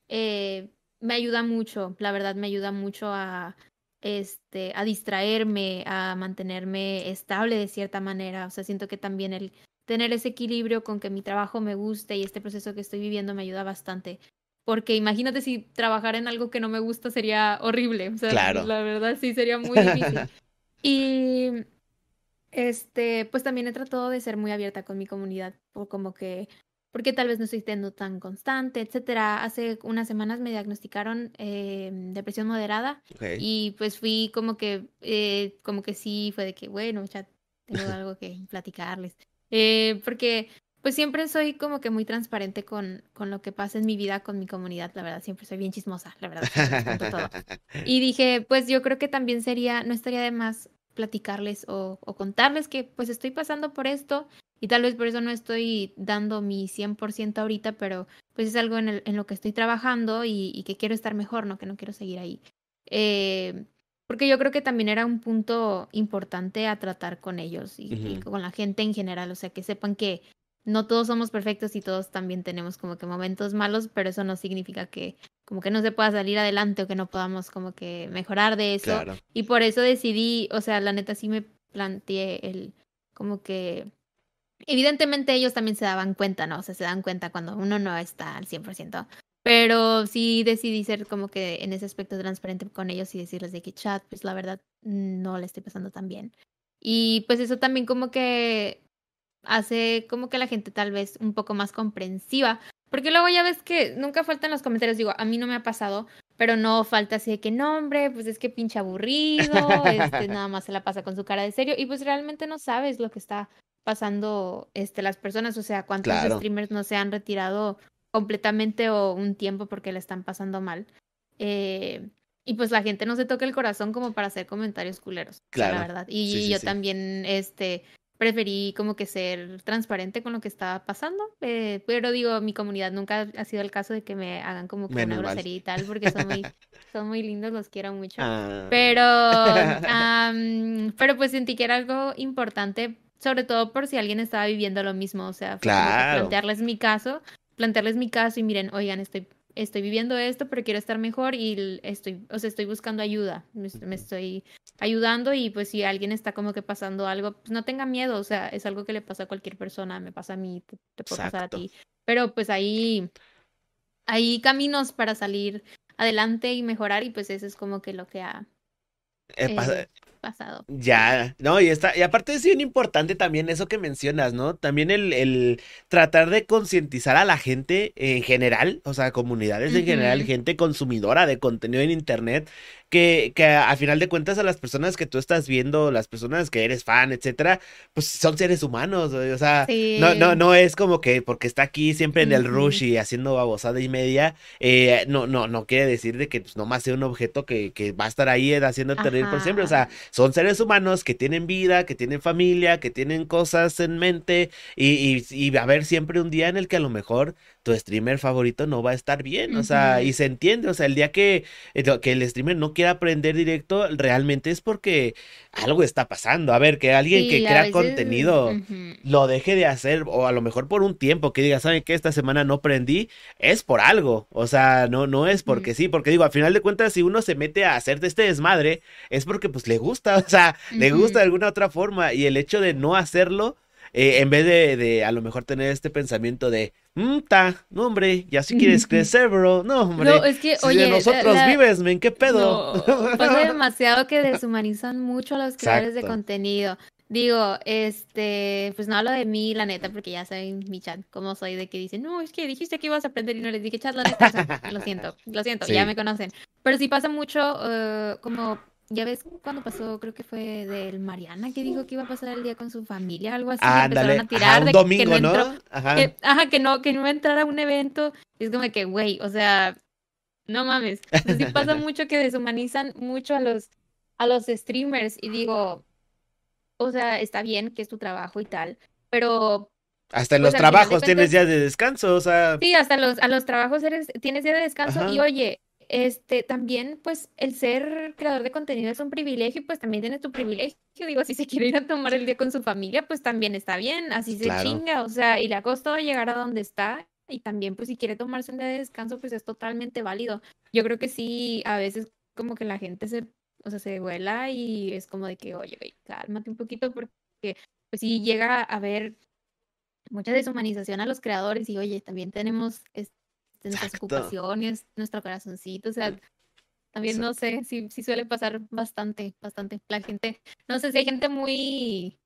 eh, me ayuda mucho, la verdad, me ayuda mucho a, este, a distraerme, a mantenerme estable de cierta manera, o sea, siento que también el tener ese equilibrio con que mi trabajo me guste y este proceso que estoy viviendo me ayuda bastante. Porque imagínate si trabajar en algo que no me gusta sería horrible. O sea, claro. la verdad sí sería muy difícil. y este, pues también he tratado de ser muy abierta con mi comunidad, o como que, porque tal vez no estoy siendo tan constante, etcétera. Hace unas semanas me diagnosticaron eh, depresión moderada y pues fui como que, eh, como que sí, fue de que, bueno, ya tengo algo que platicarles. Eh, porque pues siempre soy como que muy transparente con, con lo que pasa en mi vida, con mi comunidad, la verdad, siempre soy bien chismosa, la verdad. todo. Y dije, pues yo creo que también sería, no estaría de más platicarles o, o, contarles que pues estoy pasando por esto y tal vez por eso no estoy dando mi 100% ahorita, pero pues es algo en, el, en, lo que estoy trabajando y, y, que quiero estar mejor, ¿no? Que no quiero seguir ahí. Eh, porque yo creo que también era un punto importante a tratar con ellos y, y, con la gente en general, o sea, que sepan que no todos somos perfectos y todos también tenemos como que momentos malos, pero eso no significa que como que no se pueda salir adelante o que no podamos como que mejorar de eso. Claro. Y por eso decidí, o sea, la neta sí me planteé el como que evidentemente ellos también se daban cuenta, ¿no? O sea, se dan cuenta cuando uno no está al 100%. Pero sí decidí ser como que en ese aspecto transparente con ellos y decirles de que chat, pues la verdad no le estoy pasando tan bien. Y pues eso también como que hace como que la gente tal vez un poco más comprensiva. Porque luego ya ves que nunca faltan los comentarios, digo, a mí no me ha pasado, pero no falta así de que no, hombre, pues es que pinche aburrido, este, nada más se la pasa con su cara de serio y pues realmente no sabes lo que está pasando este, las personas, o sea, cuántos claro. streamers no se han retirado completamente o un tiempo porque le están pasando mal. Eh, y pues la gente no se toca el corazón como para hacer comentarios culeros, claro. la verdad. Y sí, sí, yo sí. también, este, preferí como que ser transparente con lo que estaba pasando, eh, pero digo, mi comunidad nunca ha sido el caso de que me hagan como que Menos una grosería y tal, porque son muy, son muy lindos, los quiero mucho. Ah. Pero, um, pero pues sentí que era algo importante, sobre todo por si alguien estaba viviendo lo mismo, o sea, claro. plantearles mi caso, plantearles mi caso y miren, oigan, estoy estoy viviendo esto, pero quiero estar mejor y estoy, o sea, estoy buscando ayuda, me, me, estoy ayudando y pues si alguien está como que pasando algo, pues no tenga miedo, o sea, es algo que le pasa a cualquier persona, me pasa a mí, te, te puede pasar a ti, pero pues ahí hay caminos para salir adelante y mejorar y pues eso es como que lo que ha eh, eh, pasado. Ya, no, y está, y aparte es bien importante también eso que mencionas, ¿no? También el, el tratar de concientizar a la gente en general, o sea, comunidades uh -huh. en general, gente consumidora de contenido en internet, que, que a final de cuentas a las personas que tú estás viendo, las personas que eres fan, etcétera, pues son seres humanos, o sea, sí. no, no, no es como que porque está aquí siempre en el uh -huh. rush y haciendo babosada y media, eh, no, no, no quiere decir de que pues nomás sea un objeto que, que va a estar ahí haciéndote reír por siempre, o sea, son seres humanos que tienen vida, que tienen familia, que tienen cosas en mente y, va a haber siempre un día en el que a lo mejor tu streamer favorito no va a estar bien, uh -huh. o sea, y se entiende, o sea, el día que, eh, que el streamer no quiera aprender directo, realmente es porque algo está pasando. A ver, que alguien sí, que crea veces... contenido uh -huh. lo deje de hacer, o a lo mejor por un tiempo, que diga, ¿saben qué? Esta semana no aprendí, es por algo, o sea, no, no es porque uh -huh. sí, porque digo, al final de cuentas, si uno se mete a hacer de este desmadre, es porque pues le gusta, o sea, le gusta de alguna otra forma, y el hecho de no hacerlo, eh, en vez de, de, a lo mejor tener este pensamiento de, mmm, ta, no hombre, ya si quieres crecer, bro, no hombre, no, es que, si oye, de nosotros la, vives, men, qué pedo. No, pasa demasiado que deshumanizan mucho a los creadores Exacto. de contenido. Digo, este, pues no hablo de mí, la neta, porque ya saben mi chat cómo soy, de que dicen, no, es que dijiste que ibas a aprender y no les dije chat, la neta, o sea, lo siento, lo siento, sí. ya me conocen. Pero sí pasa mucho, uh, como ya ves cuando pasó, creo que fue del Mariana que dijo que iba a pasar el día con su familia, algo así, ah, empezaron a tirar ajá, un de domingo, que no, entró. Ajá. Que, ajá, que no, que no iba a entrar a un evento, y es como que, güey, o sea, no mames, sí pasa mucho que deshumanizan mucho a los, a los streamers, y digo, o sea, está bien que es tu trabajo y tal, pero hasta en pues los trabajos tienes días de descanso, o sea. Sí, hasta los, a los trabajos eres, tienes día de descanso Ajá. y oye, este, también, pues, el ser creador de contenido es un privilegio y pues también tienes tu privilegio. Digo, si se quiere ir a tomar el día con su familia, pues también está bien, así se claro. chinga, o sea, y le ha costado llegar a donde está y también, pues, si quiere tomarse un día de descanso, pues es totalmente válido. Yo creo que sí, a veces como que la gente se, o sea, se vuela y es como de que, oye, oye cálmate un poquito porque, pues, sí llega a haber mucha deshumanización a los creadores y, oye, también tenemos... Este, nuestras Exacto. ocupaciones, nuestro corazoncito, o sea, también no sé, si sí, sí, suele pasar bastante, bastante. La gente, no sé si hay gente muy,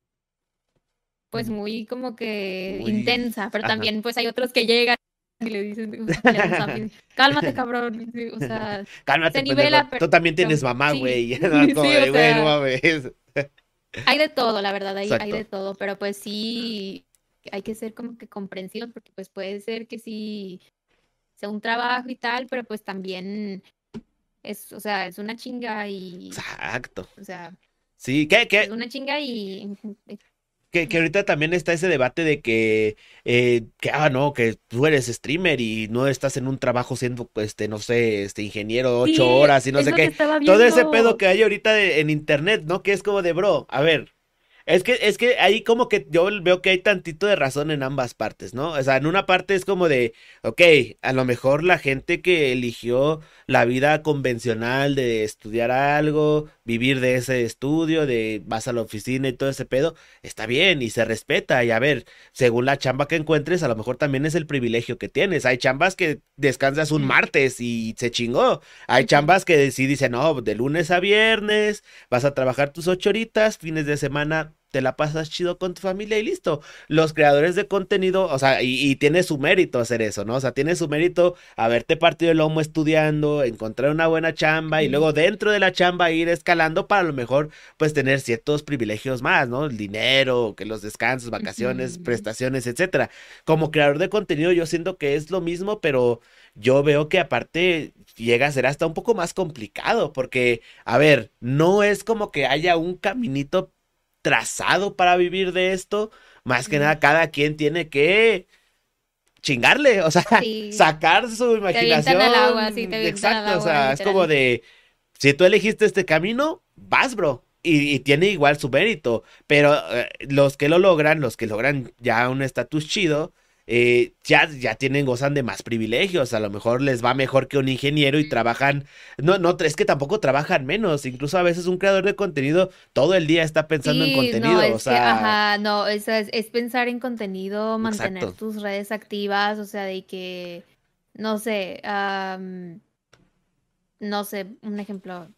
pues muy como que muy... intensa, pero Ajá. también pues hay otros que llegan y le dicen, cálmate cabrón, o sea, cálmate, se nivela, pero... tú también tienes mamá, güey, sí, no, sí, o sea, hay de todo, la verdad, hay, hay de todo, pero pues sí, hay que ser como que comprensión, porque pues puede ser que sí sea un trabajo y tal, pero pues también es, o sea, es una chinga y... Exacto. O sea... Sí, ¿qué, qué? Es una chinga y... Que, que, ahorita también está ese debate de que, eh, que, ah, no, que tú eres streamer y no estás en un trabajo siendo, este, no sé, este, ingeniero ocho horas y no sé qué. Todo ese pedo que hay ahorita en internet, ¿no? Que es como de, bro, a ver, es que, es que ahí como que yo veo que hay tantito de razón en ambas partes, ¿no? O sea, en una parte es como de, ok, a lo mejor la gente que eligió la vida convencional de estudiar algo, vivir de ese estudio, de vas a la oficina y todo ese pedo, está bien y se respeta. Y a ver, según la chamba que encuentres, a lo mejor también es el privilegio que tienes. Hay chambas que descansas un martes y se chingó. Hay chambas que sí dicen, no, de lunes a viernes, vas a trabajar tus ocho horitas, fines de semana te la pasas chido con tu familia y listo. Los creadores de contenido, o sea, y, tiene su mérito hacer eso, ¿no? O sea, tiene su mérito haberte partido el lomo estudiando, encontrar una buena chamba y luego dentro de la chamba ir escalando para a lo mejor pues tener ciertos privilegios más, ¿no? El dinero, que los descansos, vacaciones, prestaciones, etcétera. Como creador de contenido yo siento que es lo mismo, pero yo veo que aparte llega a ser hasta un poco más complicado porque, a ver, no es como que haya un caminito trazado para vivir de esto. Más que nada, cada quien tiene que chingarle, o sea, sacar su imaginación. Exacto, o sea, es como de, si tú elegiste este camino, vas, bro. Y, tiene igual su mérito, pero eh, los que lo logran, los que logran ya un estatus chido, eh, ya, ya tienen, gozan de más privilegios, a lo mejor les va mejor que un ingeniero y trabajan, no, no, es que tampoco trabajan menos, incluso a veces un creador de contenido todo el día está pensando en contenido, no, o sea... ajá, no, es, es, pensar en contenido, mantener tus redes activas, o sea, de que, no sé, no sé, un ejemplo,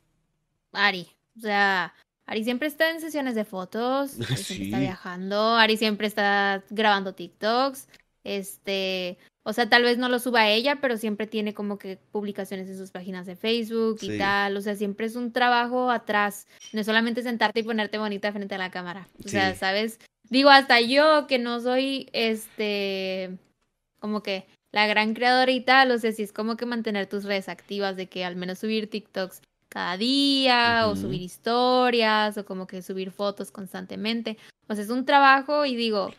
Ari, o sea... Ari siempre está en sesiones de fotos, Ari siempre está viajando, Ari siempre está grabando TikToks, este, o sea, tal vez no lo suba a ella, pero siempre tiene como que publicaciones en sus páginas de Facebook y tal. O sea, siempre es un trabajo atrás. No es solamente sentarte y ponerte bonita frente a la cámara. O sea, ¿sabes? Digo, hasta yo que no soy, este, como que la gran creadora y tal, o sea, si es como que mantener tus redes activas, de que al menos subir TikToks cada día, o subir historias, o como que subir fotos constantemente. O sea, es un trabajo y digo,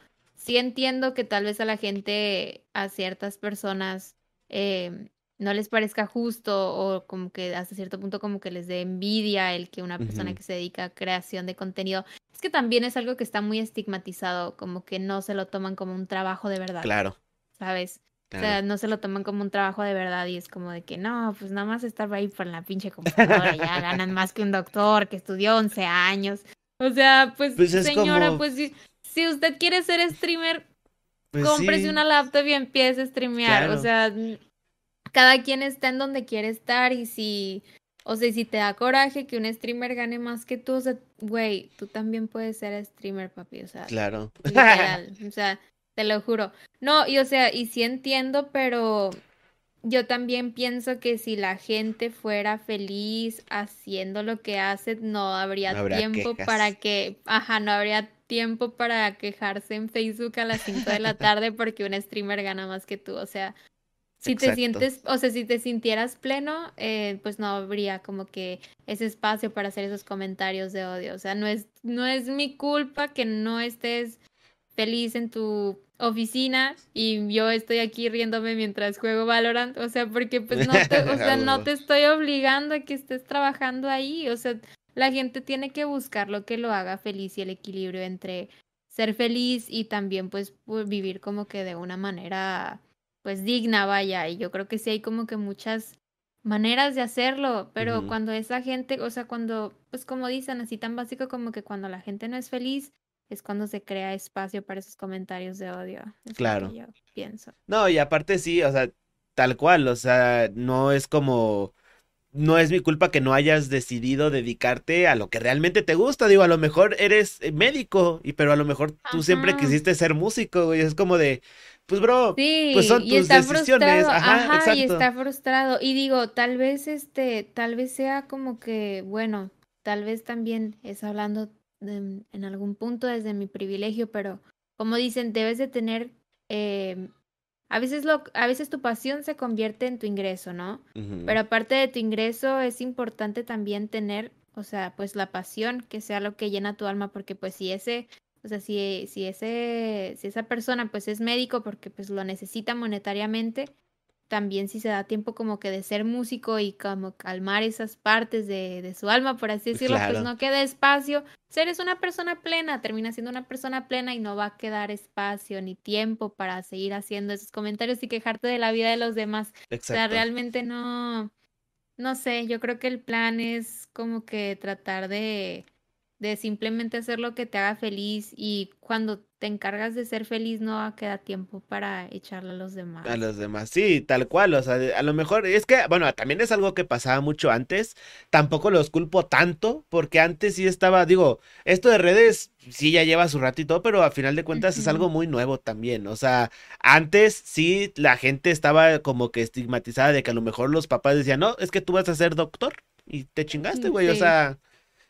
sí entiendo que tal vez a la gente, a ciertas personas, eh, no les parezca justo o como que hasta cierto punto como que les dé envidia el que una persona que se dedica a creación de contenido, es que también es algo que está muy estigmatizado, como que no se lo toman como un trabajo de verdad. Claro. ¿Sabes? O sea, no se lo toman como un trabajo de verdad y es como de que no, pues nada más estar ahí por la pinche computadora, ya ganan más que un doctor que estudió 11 años. O sea, pues, pues señora, pues si usted quiere ser streamer, pues cómprese una laptop y empiece a streamear. O sea, cada quien está en donde quiere estar y si, o sea, si te da coraje que un streamer gane más que tú, o sea, güey, tú también puedes ser streamer, papi, o sea. Claro. o sea, te lo juro. No, y o sea, y sí entiendo, pero yo también pienso que si la gente fuera feliz haciendo lo que hace, no habría, tiempo para que, ajá, no habría tiempo para quejarse en Facebook a las 5 de la tarde porque un streamer gana más que tú. O sea, si te sientes, o sea, si te sintieras pleno, eh, pues no habría como que ese espacio para hacer esos comentarios de odio. O sea, no es, no es mi culpa que no estés feliz en tu oficina y yo estoy aquí riéndome mientras juego Valorant, o sea, porque pues no te, o sea, no te estoy obligando a que estés trabajando ahí, o sea, la gente tiene que buscar lo que lo haga feliz y el equilibrio entre ser feliz y también pues, pues, vivir como que de una manera pues digna, vaya. Y yo creo que sí hay como que muchas maneras de hacerlo, pero cuando esa gente, o sea, cuando, pues como dicen, así tan básico como que cuando la gente no es feliz, es cuando se crea espacio para esos comentarios de odio. claro. yo pienso. No, y aparte sí, o sea, tal cual, o sea, no es como no es mi culpa que no hayas decidido dedicarte a lo que realmente te gusta. Digo, a lo mejor eres eh, médico, y pero a lo mejor tú siempre quisiste ser músico, güey. Es como de, pues bro, pues son tus decisiones. Ajá, y está frustrado. Y digo, tal vez este, tal vez sea como que, bueno, tal vez también es hablando en algún punto desde mi privilegio, pero como dicen, debes de tener, eh, a veces lo, a veces tu pasión se convierte en tu ingreso, ¿no? Pero aparte de tu ingreso, es importante también tener, o sea, pues la pasión, que sea lo que llena tu alma, porque pues si ese, o sea, si, si ese, si esa persona pues es médico porque pues lo necesita monetariamente, también si se da tiempo como que de ser músico y como calmar esas partes de, de su alma, por así decirlo, Claro. pues no queda espacio. Ser es una persona plena, termina siendo una persona plena y no va a quedar espacio ni tiempo para seguir haciendo esos comentarios y quejarte de la vida de los demás. O sea, Exacto. realmente no, no sé, yo creo que el plan es como que tratar de, de simplemente hacer lo que te haga feliz y cuando te encargas de ser feliz no va a quedar tiempo para echarle a los A demás. los demás, sí, tal cual, o sea, a lo mejor es que, bueno, también es algo que pasaba mucho antes, tampoco los culpo tanto, porque antes sí estaba, digo, esto de redes sí ya lleva su ratito, pero a final de cuentas es algo muy nuevo también, o sea, antes sí la gente estaba como que estigmatizada de que a lo mejor los papás decían, no, es que tú vas a ser doctor y te chingaste, Mm, güey, o sí. sea,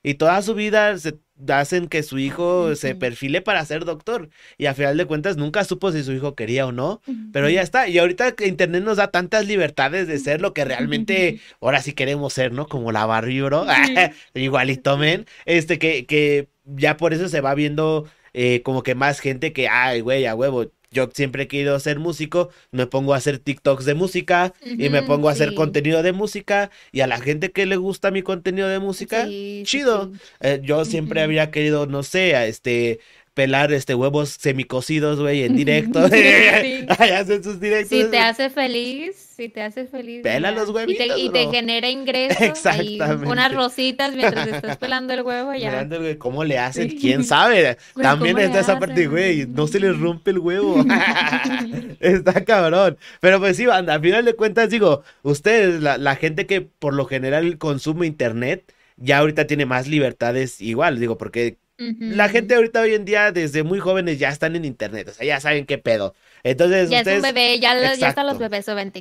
y toda su vida se hacen que su hijo se perfile para ser doctor y a final de cuentas nunca supo si su hijo quería o no. Pero ya está. Y ahorita que Internet nos da tantas libertades de ser lo que realmente ahora sí queremos ser, ¿no? Como la Barbie, bro. Igualito, men. Este, que, que ya por eso se va viendo eh, como que más gente que, ay, güey, a huevo. Yo siempre he querido ser músico, me pongo a hacer TikToks de música y me pongo a hacer contenido de música y a la gente que le gusta mi contenido de música, Sí, chido. sí. Eh, yo siempre Ujú. había querido, no sé, a este, pelar este huevos semicocidos, güey, en directo. Sí. Hacen sus directos. Si te hace feliz, si te hace feliz, Pela ya. los Y te, huevitos, y te genera ingresos, ahí Exactamente. unas rositas mientras estás pelando el huevo, ya. Mirando, güey, ¿cómo le hacen? Sí. ¿Quién sabe? También ¿cómo le está esa parte, güey, no se les rompe el huevo. Está cabrón. Pero pues sí, banda, al final de cuentas, digo, ustedes, la, la gente que por lo general consume internet, ya ahorita tiene más libertades igual, digo, porque la gente ahorita hoy en día, desde muy jóvenes, ya están en internet, o sea, ya saben qué pedo. Entonces, Ya es un ustedes... bebé, ya, ya hasta los bebés suben.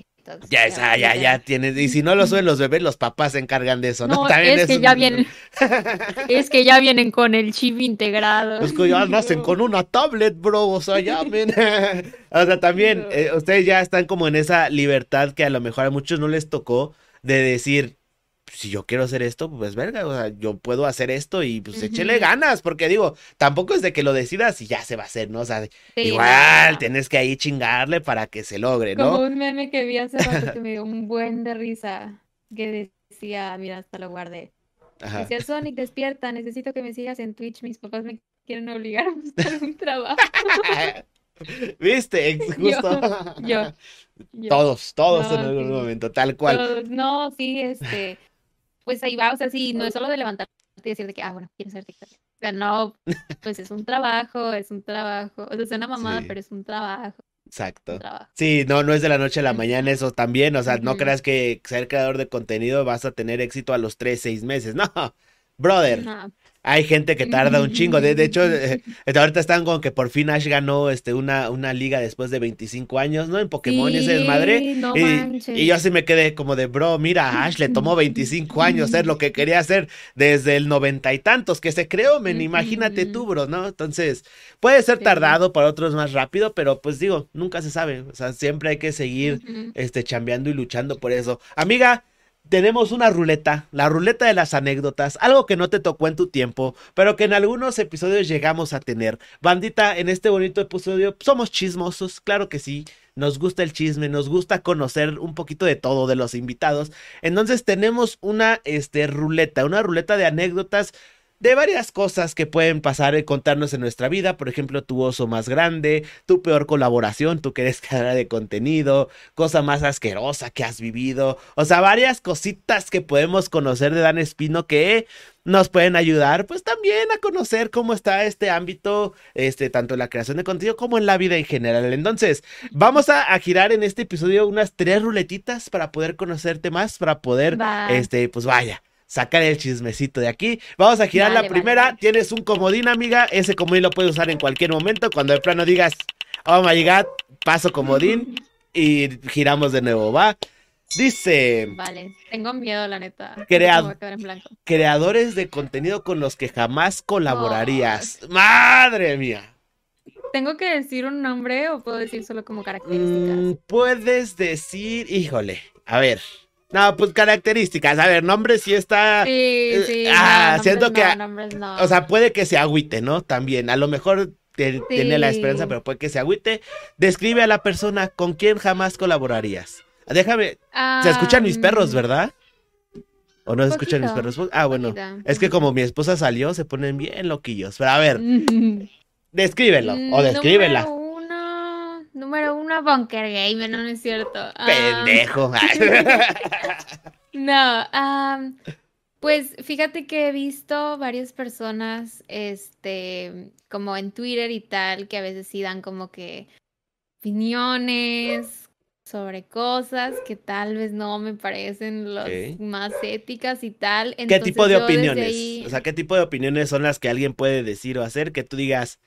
Ya, ya, ya literal. tienes. Y si no lo suben los bebés, los papás se encargan de eso, ¿no? No, También es es que un- ya vienen, es que ya vienen con el chip integrado. Es que ya nacen con una tablet, bro. O sea, ya, men. O sea, también, eh, ustedes ya están como en esa libertad que a lo mejor a muchos no les tocó de decir, si yo quiero hacer esto, pues verga, o sea, yo puedo hacer esto y pues échele Ujú. ganas, porque digo, tampoco es de que lo decidas y ya se va a hacer, ¿no? O sea, Sí, igual no. tienes que ahí chingarle para que se logre, Como ¿no? un meme que vi hace rato que me dio un buen de risa, que decía, mira, hasta lo guardé. Ajá. Decía, Sonic, despierta, necesito que me sigas en Twitch, mis papás me quieren obligar a buscar un trabajo. ¿Viste? Justo. yo, yo. Todos, todos en algún momento, tal cual. Pero, no, sí, este, pues ahí va, o sea, sí, no es solo de levantarte y decir de que, ah, bueno, quiero ser TikTok. O sea, no, pues es un trabajo, es un trabajo. O sea, es una mamada, Sí. pero es un trabajo, Exacto. Sí, no, no es de la noche a la mañana eso también, o sea, no creas que ser creador de contenido vas a tener éxito a los 3, 6 meses, no, brother, No. Hay gente que tarda un chingo, de, de hecho, eh, ahorita están con que por fin Ash ganó este, una, una liga después de 25 años, ¿no? En Pokémon y ese desmadre, Sí, no y, yo así me quedé como de, bro, mira, Ash le tomó 25 años hacer lo que quería hacer desde el noventa y tantos que se creó, men, imagínate tú, bro, ¿no? Entonces, puede ser Sí. tardado, para otros más rápido, pero pues digo, nunca se sabe, o sea, siempre hay que seguir este, chambeando y luchando por eso. Amiga, tenemos una ruleta, la ruleta de las anécdotas, algo que no te tocó en tu tiempo, pero que en algunos episodios llegamos a tener. Bandita, en este bonito episodio somos chismosos, claro que sí. Nos gusta el chisme, nos gusta conocer un poquito de todo de los invitados. Entonces tenemos una este, ruleta, una ruleta de anécdotas de varias cosas que pueden pasar y contarnos en nuestra vida. Por ejemplo, tu oso más grande, tu peor colaboración, tú que eres creadora de contenido, cosa más asquerosa que has vivido. O sea, varias cositas que podemos conocer de Dan Espino que nos pueden ayudar, pues también a conocer cómo está este ámbito, este, tanto en la creación de contenido como en la vida en general. Entonces, vamos a, a girar en este episodio unas tres ruletitas para poder conocerte más, para poder, Va. este, pues vaya sacar el chismecito de aquí. Vamos a girar la Vale, primera. vale. Tienes un comodín, amiga. Ese comodín lo puedes usar en cualquier momento. Cuando de plano digas, oh my god, paso comodín y giramos de nuevo, ¿va? Dice, Vale, tengo miedo, la neta. Crea- en creadores de contenido con los que jamás colaborarías. Madre mía. ¿Tengo que decir un nombre o puedo decir solo como características? Mm, puedes decir, híjole, a ver. No, pues características. A ver, nombre sí está. Sí, eh, sí. ah, no, siento nombres que. no, nombres no. O sea, puede que se agüite, ¿no? También. A lo mejor te- tiene la esperanza, pero puede que se agüite. Describe a la persona con quien jamás colaborarías. Déjame. Se escuchan mis perros, ¿verdad? ¿O no se escuchan mis perros? Ah, bueno. poquito. Es que como mi esposa salió, se ponen bien loquillos. Pero a ver, Mm, descríbelo. O descríbela. Número uno, Bunker Gamer, no, no es cierto. Ah, Pendejo. No, am, pues fíjate que he visto varias personas, este, como en Twitter y tal, que a veces sí dan como que opiniones sobre cosas que tal vez no me parecen las más éticas y tal. ¿Qué tipo de opiniones? ahí- O sea, ¿qué tipo de opiniones son las que alguien puede decir o hacer que tú digas,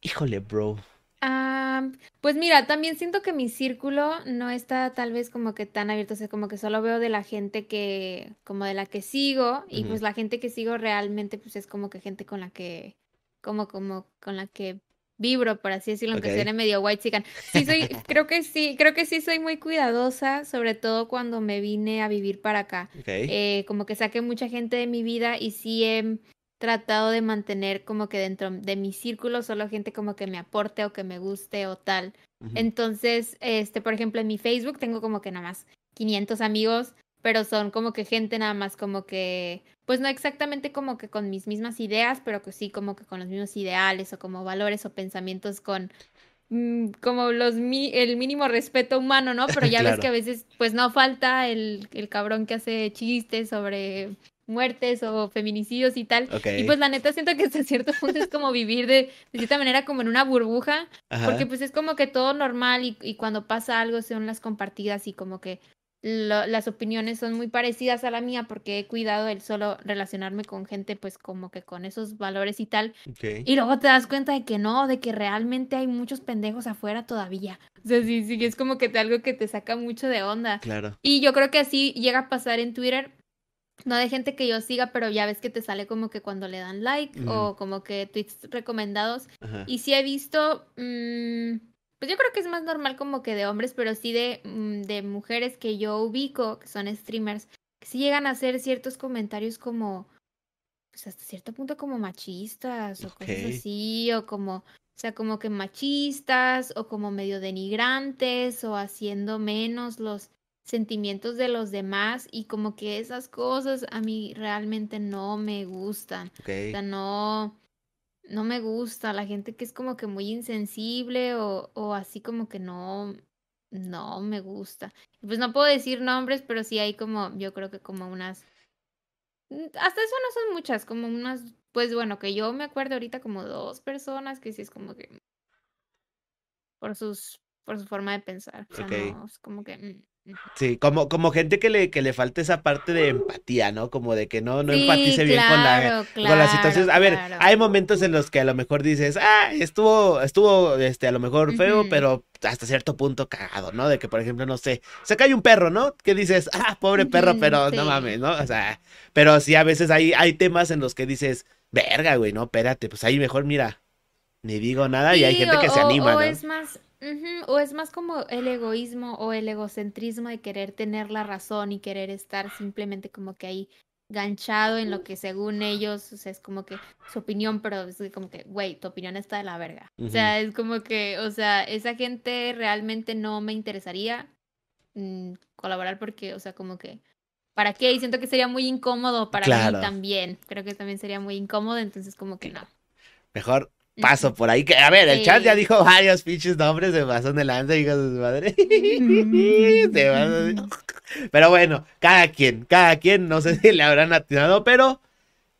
híjole, bro? Ah, pues mira, también siento que mi círculo no está tal vez como que tan abierto, o sea, como que solo veo de la gente que, como de la que sigo, y pues la gente que sigo realmente pues es como que gente con la que, como, como, con la que vibro, por así decirlo, aunque Ok. suene medio white chican. Sí soy, creo que sí, creo que sí soy muy cuidadosa, sobre todo cuando me vine a vivir para acá. Eh, como que saqué mucha gente de mi vida y sí he tratado de mantener como que dentro de mi círculo solo gente como que me aporte o que me guste o tal. Entonces, este, por ejemplo, en mi Facebook tengo como que nada más 500 amigos, pero son como que gente nada más como que, pues no exactamente como que con mis mismas ideas, pero que sí como que con los mismos ideales o como valores o pensamientos con mm, como los mi- el mínimo respeto humano, ¿no? Pero ya ves que a veces pues no falta el, el cabrón que hace chistes sobre muertes o feminicidios y tal. Y pues la neta siento que hasta cierto punto es como vivir de, de cierta manera como en una burbuja, Ajá. porque pues es como que todo normal y, y cuando pasa algo son las compartidas y como que lo- las opiniones son muy parecidas a la mía porque he cuidado el solo relacionarme con gente pues como que con esos valores y tal. Y luego te das cuenta de que no, de que realmente hay muchos pendejos afuera todavía. O sea, sí, sí, es como que te, algo que te saca mucho de onda. Claro. Y yo creo que así llega a pasar en Twitter. No de gente que yo siga, pero ya ves que te sale como que cuando le dan like o como que tweets recomendados. Ajá. Y sí he visto, mm, pues yo creo que es más normal como que de hombres, pero sí de, mm, de mujeres que yo ubico, que son streamers, que sí llegan a hacer ciertos comentarios como, pues hasta cierto punto como machistas o cosas así, o como, o sea, como que machistas o como medio denigrantes o haciendo menos los sentimientos de los demás y como que esas cosas a mí realmente no me gustan. O sea, no, no me gusta la gente que es como que muy insensible o, o así como que no, no me gusta. Pues no puedo decir nombres, pero sí hay como, yo creo que como unas, mm, hasta eso no son muchas, como unas, pues bueno, que yo me acuerdo ahorita como dos personas que sí es como que por sus, por su forma de pensar. O sea, no, es como que... Sí, como, como gente que le, que le falta esa parte de empatía, ¿no? Como de que no, no Sí, empatice bien con la, claro, con las situaciones. A ver, claro. hay momentos en los que a lo mejor dices, ah, estuvo, estuvo, este, a lo mejor feo, pero hasta cierto punto cagado, ¿no? De que, por ejemplo, no sé, se cae un perro, ¿no? Que dices, ah, pobre perro, pero sí. no mames, ¿no? O sea, pero sí a veces hay, hay temas en los que dices, verga, güey, no, espérate, pues ahí mejor mira, ni digo nada y hay gente que se anima, o ¿no? es más, o es más como el egoísmo o el egocentrismo de querer tener la razón y querer estar simplemente como que ahí ganchado en lo que según ellos, o sea, es como que su opinión, pero es como que, güey, tu opinión está de la verga. O sea, es como que, o sea, esa gente realmente no me interesaría mm, colaborar porque, o sea, como que, ¿para qué? Y siento que sería muy incómodo para Claro. mí también. Creo que también sería muy incómodo, entonces como que no. Mejor paso por ahí. Que, a ver, el chat ya dijo varios pinches nombres de Bazón de Lanza, hijos de su madre. A- Pero bueno, cada quien, cada quien, no sé si le habrán atinado, pero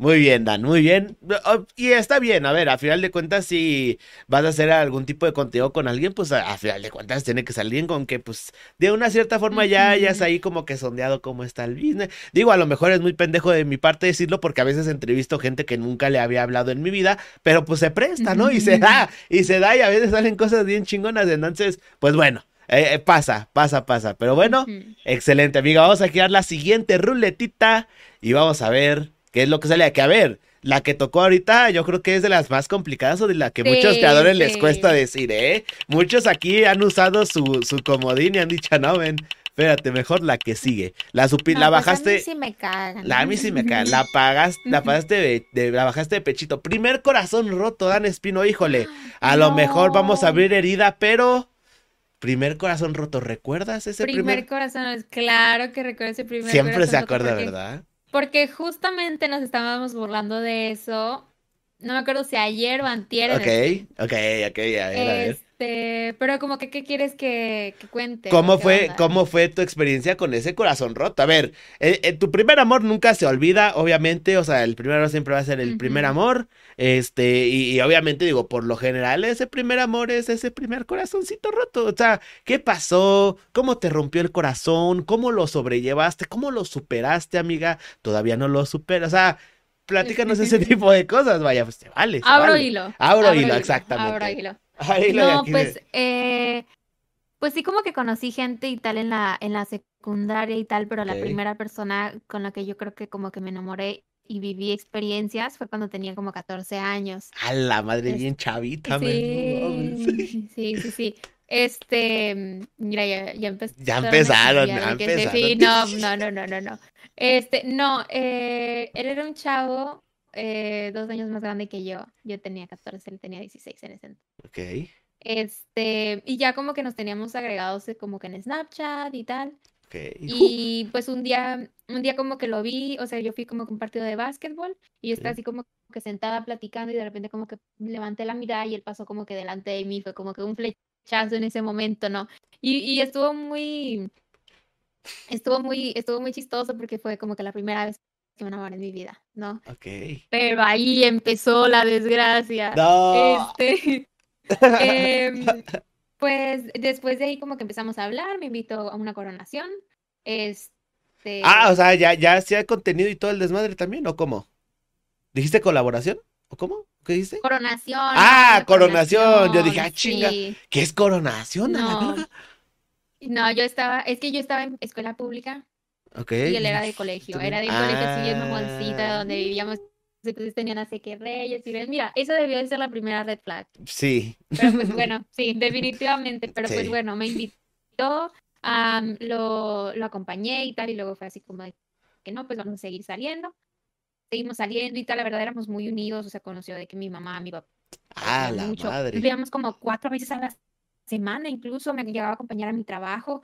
muy bien, Dan, muy bien. Oh, Y está bien, a ver, a final de cuentas, si vas a hacer algún tipo de contenido con alguien, pues a, a final de cuentas tiene que salir con que, pues, de una cierta forma ya hayas ahí como que sondeado cómo está el business. Digo, a lo mejor es muy pendejo de mi parte decirlo porque a veces entrevisto gente que nunca le había hablado en mi vida, pero pues se presta, ¿no? Y se da, y se da, y a veces salen cosas bien chingonas. Entonces, pues bueno, eh, eh, pasa, pasa, pasa. Pero bueno, excelente, amiga. Vamos a girar la siguiente ruletita y vamos a ver qué es lo que sale aquí. A ver, la que tocó ahorita, yo creo que es de las más complicadas o de la que muchos creadores les cuesta decir, ¿eh? Muchos aquí han usado su, su comodín y han dicho, no, ven, espérate, mejor la que sigue. La supi, la bajaste. Pues a mí sí me cagan. La a mí sí me cagan. La pagas, la pagaste de, la bajaste de pechito. Primer corazón roto, Dan Espino, híjole. A lo mejor vamos a abrir herida, pero. Primer corazón roto, ¿recuerdas ese primer? Primer corazón, claro que recuerdo ese primer Siempre se acuerda, ¿verdad? Porque justamente nos estábamos burlando de eso. No me acuerdo si ayer o antier. Ok, ok, ok, a ver, a ver. Este, pero como que, ¿qué quieres que, cuente? ¿Cómo fue, ¿Cómo fue tu experiencia con ese corazón roto? A ver, eh, eh, tu primer amor nunca se olvida, obviamente, o sea, el primer amor siempre va a ser el primer amor, este, y, obviamente digo, por lo general, ese primer amor es ese primer corazoncito roto, o sea, ¿qué pasó? ¿Cómo te rompió el corazón? ¿Cómo lo sobrellevaste? ¿Cómo lo superaste, amiga? Todavía no lo superas, o sea, platícanos ese tipo de cosas, vaya, pues te vale. Abro hilo. Abro, hilo, exactamente. Abro hilo no, pues, eh, pues sí como que conocí gente y tal en la, en la secundaria y tal, pero la primera persona con la que yo creo que como que me enamoré y viví experiencias fue cuando tenía como 14 años. A la madre, bien chavita, sí, sí, sí, sí. Este, mira, ya, ya, ya empezaron, ya empezaron. no, no, no, no, no, no. Este, no, eh, él era un chavo eh, dos años más grande que yo. Yo tenía 14, él tenía 16 en ese entonces. Ok. Este, y ya como que nos teníamos agregados eh, como que en Snapchat y tal. Okay. Y pues un día, un día como que lo vi, o sea, yo fui como que un partido de básquetbol y yo estaba así como que sentada platicando y de repente como que levanté la mirada y él pasó como que delante de mí, fue como que un flechazo en ese momento, ¿no? Y, y estuvo muy, estuvo muy, estuvo muy chistoso porque fue como que la primera vez que me enamoré en mi vida, ¿no? Ok. Pero ahí empezó la desgracia. No. Este, em, pues después de ahí como que empezamos a hablar, me invitó a una coronación. Este. Ah, o sea, ya, ya hacía contenido y todo el desmadre también, ¿o cómo? ¿Dijiste colaboración? ¿O cómo? ¿Qué dijiste? Coronación. Ah, coronación. Yo dije, ah, chinga. ¿Qué es coronación? No. no, yo estaba, es que yo estaba en escuela pública y él era de colegio, era de colegio así en mamoncita, donde vivíamos, entonces tenían así que reyes y mira, eso debió de ser la primera red flag. Sí. Pero pues bueno, sí, definitivamente, pero pues bueno, me invitó, lo, lo acompañé y tal, y luego fue así como de que no, pues vamos a seguir saliendo. Seguimos saliendo y tal, la verdad éramos muy unidos, o sea, conoció de que mi mamá, mi papá. Ah, la mucho. madre. Vivíamos como cuatro veces a la semana, incluso me llegaba a acompañar a mi trabajo.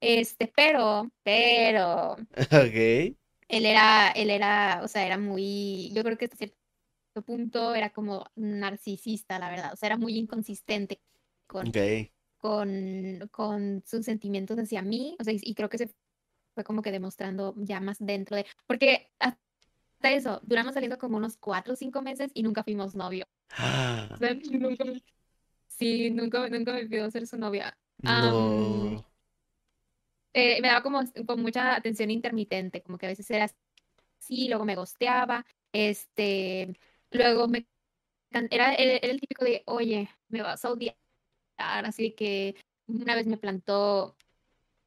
Este, pero, pero. Ok. Él era, él era, o sea, era muy, yo creo que hasta cierto punto era como narcisista, la verdad. O sea, era muy inconsistente con, con, con sus sentimientos hacia mí. O sea, y, creo que se fue como que demostrando ya más dentro de. Porque hasta eso, duramos saliendo como unos cuatro o cinco meses y nunca fuimos novio. Ah. sí, nunca, nunca me pidió ser su novia. No. Eh, me daba como con mucha atención intermitente, como que a veces era así, luego me gosteaba, este, luego me era, el típico de, oye, me vas a odiar, así que una vez me plantó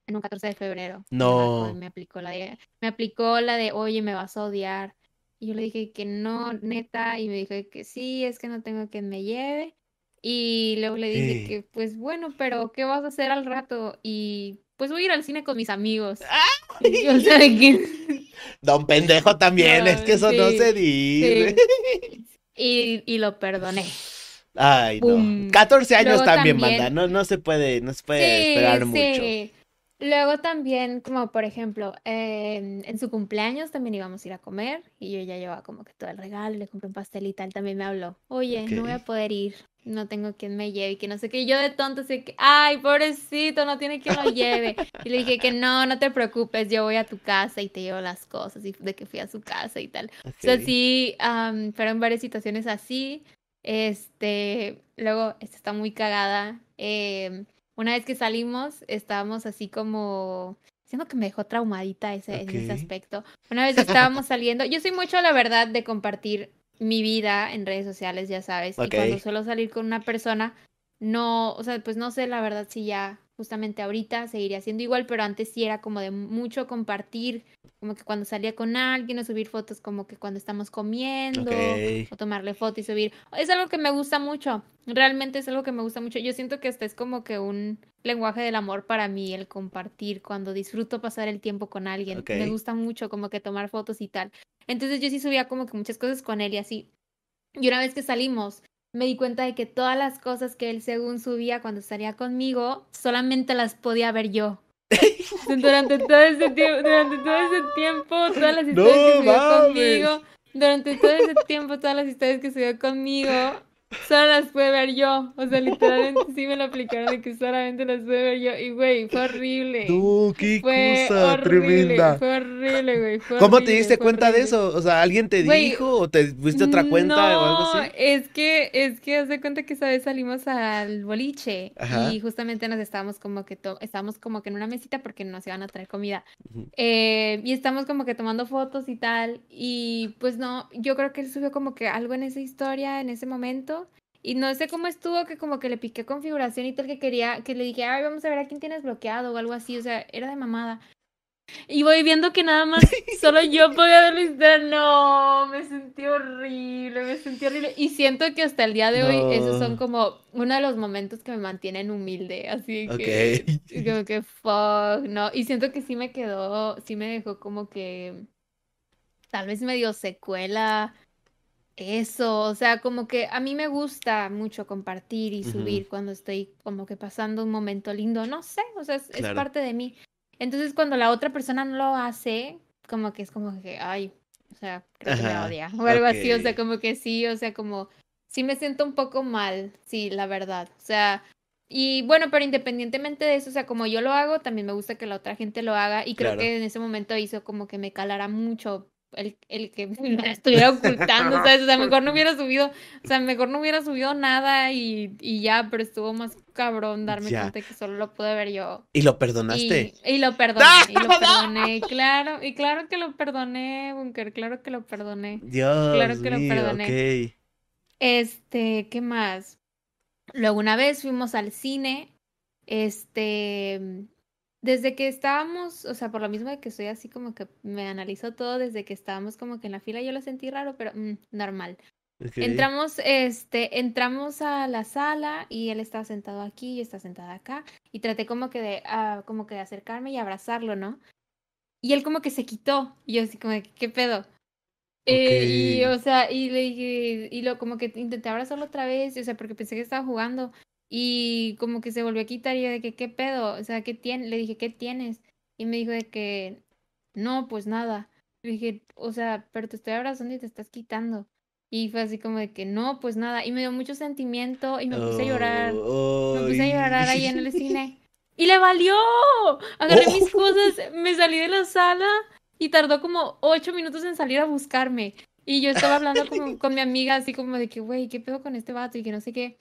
en un 14 de febrero. No. Me aplicó la de, me aplicó la de, oye, me vas a odiar. Y yo le dije que no, neta, y me dijo que sí, es que no tengo quien me lleve. Y luego le dije que, pues bueno, pero ¿qué vas a hacer al rato? Y pues voy a ir al cine con mis amigos. Don pendejo también, es que eso no se dice. Y, lo perdoné. Ay, no. 14 años también, manda. No, no se puede, no se puede esperar mucho. Luego también, como por ejemplo, en su cumpleaños también íbamos a ir a comer y yo ya llevaba como que todo el regalo, le compré un pastel y tal, también me habló, oye, no voy a poder ir, no tengo quien me lleve y que no sé qué, y yo de tonto sé que, ay, pobrecito, no tiene quien lo lleve. Y le dije que no, no te preocupes, yo voy a tu casa y te llevo las cosas y de que fui a su casa y tal. O sea, sí, fueron varias situaciones así. Este, luego, esta está muy cagada. Eh, una vez que salimos, estábamos así como siento que me dejó traumadita ese, ese aspecto. Una vez estábamos saliendo, yo soy mucho, la verdad, de compartir mi vida en redes sociales, ya sabes. Y cuando suelo salir con una persona, no, o sea, pues no sé la verdad si ya justamente ahorita seguiría siendo igual, pero antes sí era como de mucho compartir, como que cuando salía con alguien o subir fotos como que cuando estamos comiendo o tomarle foto y subir. Es algo que me gusta mucho, realmente es algo que me gusta mucho. Yo siento que este es como que un lenguaje del amor para mí, el compartir, cuando disfruto pasar el tiempo con alguien. Me gusta mucho como que tomar fotos y tal. Entonces yo sí subía como que muchas cosas con él y así. Y una vez que salimos, me di cuenta de que todas las cosas que él según subía cuando estaría conmigo, solamente las podía ver yo. durante todo ese tiempo, durante todo ese tiempo, todas las historias que subió conmigo, durante todo ese tiempo, todas las historias que subió conmigo, solo las pude ver yo. O sea, literalmente sí me lo aplicaron de que solamente las pude ver yo. Y, güey, fue horrible. Tú, qué cosa tremenda. Fue horrible, güey. ¿Cómo te diste cuenta de eso? O sea, ¿alguien te dijo o te fuiste otra cuenta o algo así? es que, es que hace cuenta que esa vez salimos al boliche y justamente nos estábamos como que, estábamos como que en una mesita porque nos iban a traer comida. eh, y estamos como que tomando fotos y tal. Y pues no, yo creo que él subió como que algo en esa historia, en ese momento. Y no sé cómo estuvo, que como que le piqué configuración y tal, que quería, que le dije, ay, vamos a ver a quién tienes bloqueado o algo así, o sea, era de mamada. Y voy viendo que nada más solo yo podía ver No, me sentí horrible, me sentí horrible. Y siento que hasta el día de hoy, esos son como uno de los momentos que me mantienen humilde. Así que, como que fuck, no. Y siento que sí me quedó, sí me dejó como que tal vez medio secuela eso, o sea, como que a mí me gusta mucho compartir y subir cuando estoy como que pasando un momento lindo, no sé, o sea, es, parte de mí. Entonces cuando la otra persona no lo hace, como que es como que, ay, o sea, creo que me odia o algo así, o sea, como que sí, o sea, como sí me siento un poco mal, sí, la verdad, o sea, y bueno, pero independientemente de eso, o sea, como yo lo hago, también me gusta que la otra gente lo haga y creo que en ese momento hizo como que me calara mucho el, el que me estuviera ocultando, O sea, mejor no hubiera subido, o sea, mejor no hubiera subido nada y, y ya, pero estuvo más cabrón darme cuenta que solo lo pude ver yo. ¿Y lo perdonaste? Y, lo perdoné, y lo perdoné, claro, y claro que lo perdoné, Bunker, claro que lo perdoné. Dios Claro que lo perdoné. Este, ¿qué más? Luego una vez fuimos al cine, este, desde que estábamos, o sea, por lo mismo de que estoy así como que me analizo todo, desde que estábamos como que en la fila yo lo sentí raro, pero mm, normal. Entramos, este, entramos a la sala y él estaba sentado aquí, y está sentada acá, y traté como que de, ah, como que de acercarme y abrazarlo, ¿no? Y él como que se quitó, y yo así como de, ¿qué pedo? Eh, y, o sea, y le dije, y lo como que intenté abrazarlo otra vez, o sea, porque pensé que estaba jugando, y como que se volvió a quitar y yo de que, ¿qué pedo? O sea, ¿qué tiene? Le dije, ¿qué tienes? Y me dijo de que, no, pues nada. Le dije, o sea, pero te estoy abrazando y te estás quitando. Y fue así como de que, no, pues nada. Y me dio mucho sentimiento y me puse a llorar. me puse a llorar ahí en el cine. Y le valió. Agarré mis cosas, me salí de la sala y tardó como ocho minutos en salir a buscarme. Y yo estaba hablando como, con mi amiga así como de que, güey, ¿qué pedo con este vato? Y que no sé qué.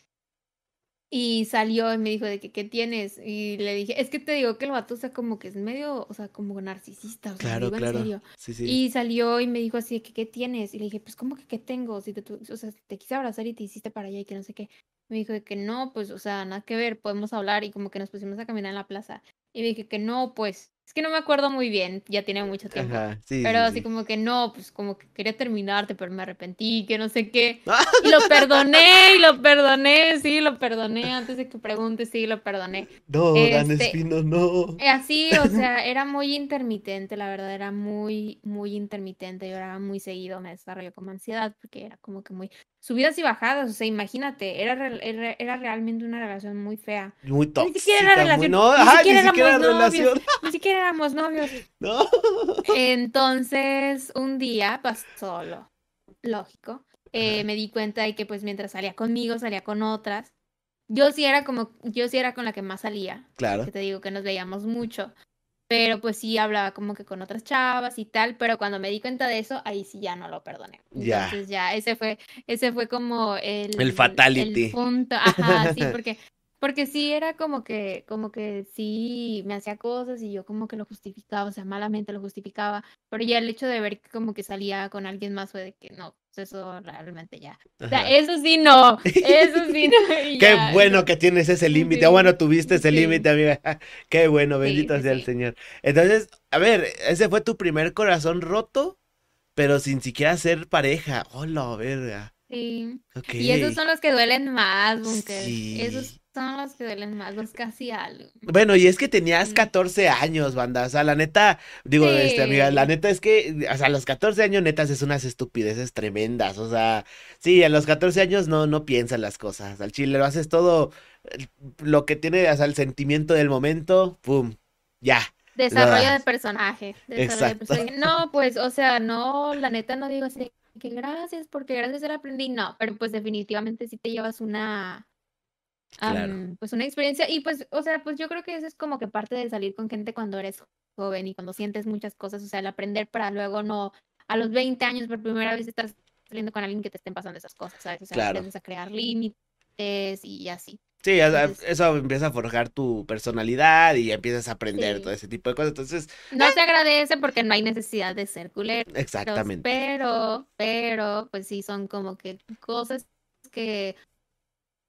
Y salió y me dijo de que, ¿qué tienes? Y le dije, es que te digo que el vato, o sea, como que es medio, o sea, como narcisista, o sea, claro, claro. en serio. Sí, sí. Y salió y me dijo así, que, ¿qué tienes? Y le dije, pues, ¿cómo que qué tengo? Si te, o sea, te quise abrazar y te hiciste para allá y que no sé qué. Me dijo de que no, pues, o sea, nada que ver, podemos hablar y como que nos pusimos a caminar en la plaza. Y me dije que no, pues, es que no me acuerdo muy bien, ya tiene mucho tiempo. pero así como que no, pues como que quería terminarte, pero me arrepentí, que no sé qué. Y lo perdoné, y lo perdoné, sí, lo perdoné. Antes de que pregunte, sí, lo perdoné. No, este, no. Eh, así, o sea, era muy intermitente, la verdad, era muy, muy intermitente. Yo era muy seguido, me desarrolló como ansiedad, porque era como que muy subidas y bajadas, o sea, imagínate, era, era, realmente una relación muy fea. Muy tóxica. Ni siquiera era relación, no, ni, siquiera ni siquiera éramos novios, ni siquiera éramos novios. No. Entonces, un día pasó lo lógico. Eh, me di cuenta de que pues mientras salía conmigo, salía con otras. Yo sí era como, yo sí era con la que más salía. Claro. Que te digo que nos veíamos mucho pero pues sí hablaba como que con otras chavas y tal, pero cuando me di cuenta de eso, ahí sí ya no lo perdoné. Entonces ya, ese fue, ese fue como el... El fatality. El punto, ajá, sí, porque porque sí era como que, como que sí me hacía cosas y yo como que lo justificaba, o sea, malamente lo justificaba, pero ya el hecho de ver que como que salía con alguien más fue de que no, pues eso realmente ya. O sea, eso sí no, eso sí no. Qué bueno que tienes ese límite, bueno, tuviste ese límite, amiga. Qué bueno, bendito sea el Señor. Entonces, a ver, ese fue tu primer corazón roto, pero sin siquiera ser pareja. Hola, verga. Sí. Y esos son los que duelen más, Sí. Esos son los que duelen más, los casi algo. Bueno, y es que tenías 14 años, banda. O sea, la neta, digo, este, amiga, la neta es que, o sea, a los 14 años netas es unas estupideces tremendas. O sea, sí, a los 14 años no, no piensas las cosas. Al chile lo haces todo lo que tiene, o sea, el sentimiento del momento, pum, ya. Desarrollo de personaje. Desarrollo De personaje. No, pues, o sea, no, la neta no digo así que gracias, porque gracias a aprendí. No, pero pues definitivamente sí te llevas una, pues una experiencia. Y pues, o sea, pues yo creo que eso es como que parte de salir con gente cuando eres joven y cuando sientes muchas cosas, o sea, el aprender para luego no, a los 20 años por primera vez estás saliendo con alguien que te estén pasando esas cosas, ¿sabes? O sea, aprendes a crear límites y así. Sí, eso empieza a forjar tu personalidad y empiezas a aprender todo ese tipo de cosas. Entonces. No se agradece porque no hay necesidad de ser culero. Exactamente. Pero, pero, pues sí, son como que cosas que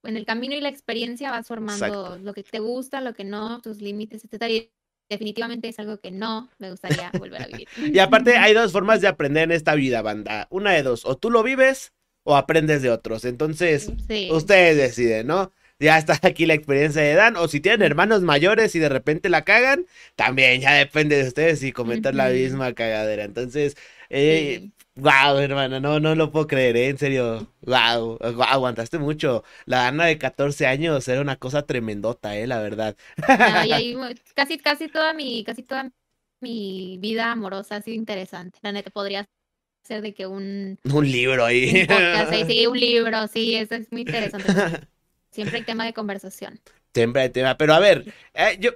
en el camino y la experiencia vas formando lo que te gusta, lo que no, tus límites, etc. Y definitivamente es algo que no me gustaría volver a vivir. y aparte, hay dos formas de aprender en esta vida, banda. Una de dos, o tú lo vives o aprendes de otros. Entonces, ustedes deciden, ¿no? ya está aquí la experiencia de Dan. O si tienen hermanos mayores y de repente la cagan, también ya depende de ustedes si comentar la misma cagadera. Entonces, eh, wow, hermana, no, no lo puedo creer, ¿eh? en serio. Wow, aguantaste mucho. La Dana de 14 años era una cosa tremendota, eh, la verdad. casi, casi toda mi, casi toda mi vida amorosa ha sido interesante. La neta podría ser de que un un libro ahí. sí, un libro, sí, eso es muy interesante. Siempre hay tema de conversación. Siempre hay tema. Pero a ver, eh, yo.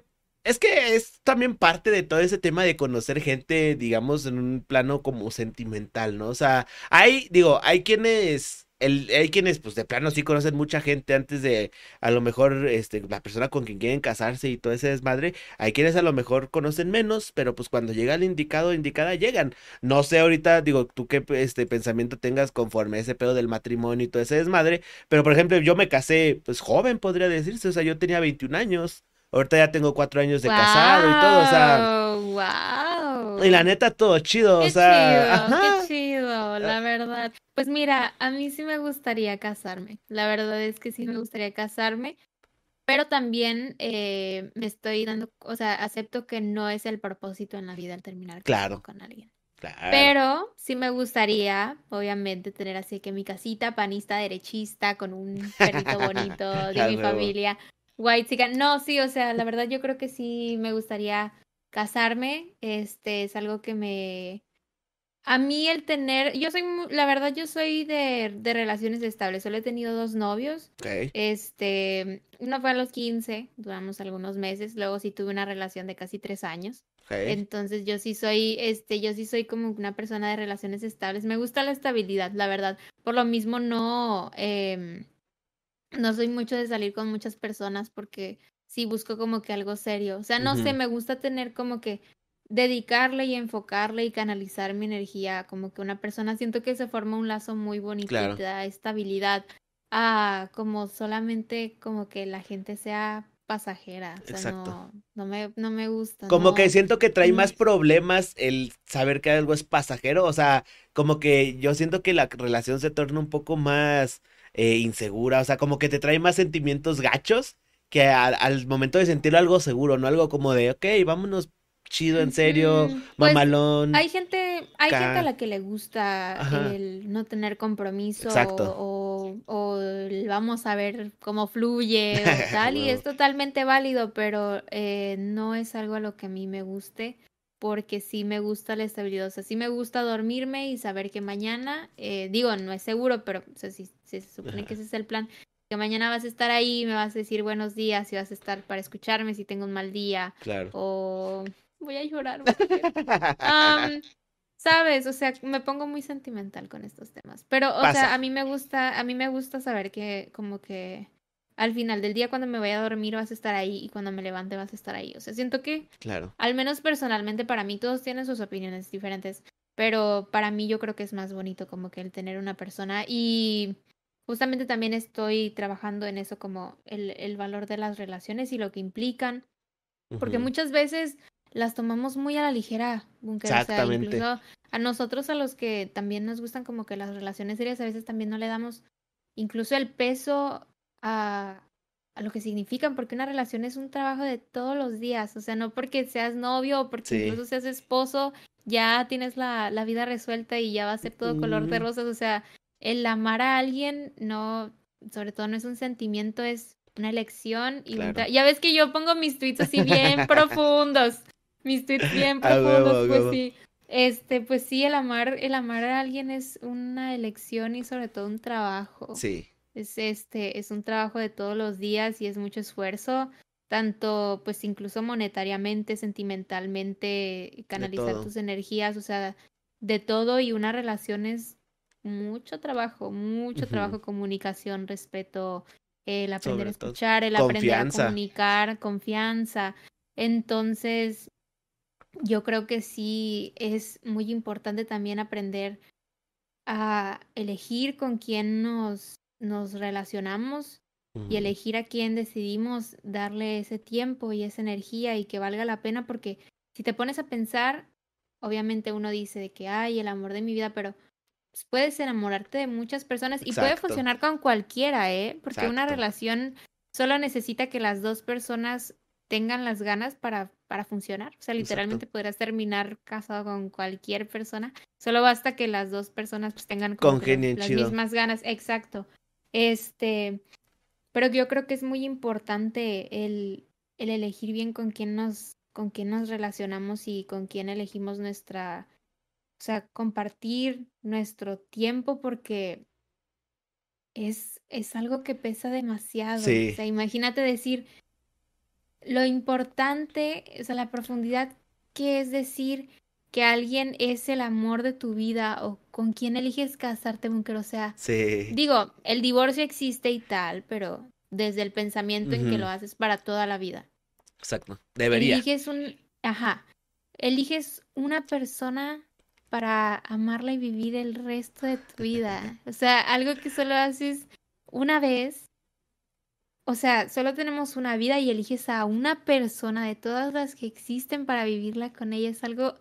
Es que es también parte de todo ese tema de conocer gente, digamos, en un plano como sentimental, ¿no? O sea, hay, digo, hay quienes el, hay quienes, pues de plano sí conocen mucha gente antes de a lo mejor este, la persona con quien quieren casarse y todo ese desmadre. Hay quienes a lo mejor conocen menos, pero pues cuando llega el indicado indicada llegan. No sé ahorita, digo, tú qué este pensamiento tengas conforme ese pedo del matrimonio y todo ese desmadre, pero por ejemplo, yo me casé, pues joven podría decirse, o sea, yo tenía 21 años. Ahorita ya tengo cuatro años de casado y todo, o sea. Wow. Y la neta, todo chido, o sea. Qué chido, la verdad. Pues mira, a mí sí me gustaría casarme. La verdad es que sí me gustaría casarme. Pero también eh, me estoy dando, o sea, acepto que no es el propósito en la vida el terminar claro. con alguien. Claro. Pero sí me gustaría, obviamente, tener así que mi casita panista derechista con un perrito bonito de mi familia. White chicken. No, sí, o sea, la verdad yo creo que sí me gustaría casarme. Este es algo que me. A mí el tener, yo soy, la verdad yo soy de, de relaciones estables, solo he tenido dos novios. Este, uno fue a los 15, duramos algunos meses, luego sí tuve una relación de casi tres años. Entonces yo sí soy, este, yo sí soy como una persona de relaciones estables. Me gusta la estabilidad, la verdad. Por lo mismo no, eh, no soy mucho de salir con muchas personas porque sí busco como que algo serio. O sea, no sé, me gusta tener como que dedicarle y enfocarle y canalizar mi energía como que una persona siento que se forma un lazo muy bonito y te da estabilidad a como solamente como que la gente sea pasajera. O sea, Exacto. No, no, me, no me gusta. Como que siento que trae más problemas el saber que algo es pasajero. O sea, como que yo siento que la relación se torna un poco más eh, insegura, o sea, como que te trae más sentimientos gachos que al, momento de sentir algo seguro, no algo como de, ok, vámonos chido, en serio, pues, mamalón. Hay gente, hay gente a la que le gusta el no tener compromiso o, o, vamos a ver cómo fluye o tal, y es totalmente válido, pero eh, no es algo a lo que a mí me guste porque sí me gusta la estabilidad, o sea, sí me gusta dormirme y saber que mañana, eh, digo, no es seguro, pero o sea, se supone que ese es el plan, que mañana vas a estar ahí, me vas a decir buenos días y vas a estar para escucharme si tengo un mal día. Claro. O voy a llorar. Sabes, o sea, me pongo muy sentimental con estos temas. Pero, o sea, a mí me gusta, a mí me gusta saber que como que al final del día cuando me vaya a dormir vas a estar ahí y cuando me levante vas a estar ahí. O sea, siento que, Claro. al menos personalmente para mí, todos tienen sus opiniones diferentes, pero para mí yo creo que es más bonito como que el tener una persona y justamente también estoy trabajando en eso como el, el valor de las relaciones y lo que implican, porque muchas veces las tomamos muy a la ligera, Bunker, o sea, Exactamente. incluso a nosotros a los que también nos gustan como que las relaciones serias a veces también no le damos incluso el peso a, a lo que significan, porque una relación es un trabajo de todos los días, o sea, no porque seas novio o porque Sí. incluso seas esposo, ya tienes la, la vida resuelta y ya va a ser todo color de rosas, o sea, el amar a alguien no, sobre todo no es un sentimiento, es una elección y Claro. ya ves que yo pongo mis tweets así bien profundos, mis tweets bien huevo, profundos, pues huevo. sí. Este, pues sí, el amar, el amar a alguien es una elección y sobre todo un trabajo. Sí, Es este, es un trabajo de todos los días y es mucho esfuerzo, tanto pues incluso monetariamente, sentimentalmente, canalizar tus energías, o sea, de todo y una relación es mucho trabajo, mucho Ujú. trabajo, comunicación, respeto, el aprender a Sobre escuchar, el aprender a comunicar, confianza. Entonces, yo creo que sí es muy importante también aprender a elegir con quién nos, nos relacionamos y elegir a quién decidimos darle ese tiempo y esa energía y que valga la pena, porque si te pones a pensar, obviamente uno dice de que hay el amor de mi vida, pero puedes enamorarte de muchas personas y puede Exacto. funcionar con cualquiera, ¿eh? Porque una Exacto. relación solo necesita que las dos personas tengan las ganas para, para funcionar. O sea, Exacto. literalmente podrás terminar casado con cualquier persona. Solo basta que las dos personas pues, tengan las, Congenien las chido. mismas ganas. Exacto. Este, pero yo creo que es muy importante el, el elegir bien con quién nos, con quién nos relacionamos y con quién elegimos nuestra, o sea, compartir nuestro tiempo porque es, es algo que pesa demasiado. O Sí, sea, imagínate decir lo importante, o sea, la profundidad que es decir que alguien es el amor de tu vida o con quién eliges casarte, Bunker. O sea, sí. digo, el divorcio existe y tal, pero desde el pensamiento en que lo haces para toda la vida. Exacto. Debería. Eliges un, ajá, eliges una persona para amarla y vivir el resto de tu vida. O sea, algo que solo haces una vez. O sea, solo tenemos una vida y eliges a una persona de todas las que existen para vivirla con ella. Es algo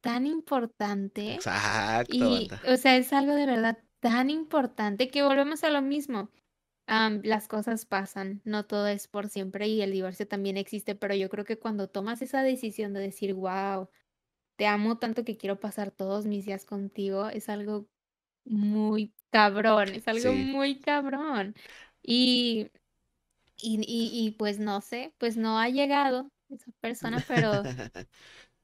tan importante. Exacto, Y, o sea, es algo de verdad tan importante que volvemos a lo mismo. Am, las cosas pasan, no todo es por siempre y el divorcio también existe, pero yo creo que cuando tomas esa decisión de decir, wow, te amo tanto que quiero pasar todos mis días contigo, es algo muy cabrón, es algo Sí. muy cabrón. Y, y, y, y pues no sé, pues no ha llegado esa persona, pero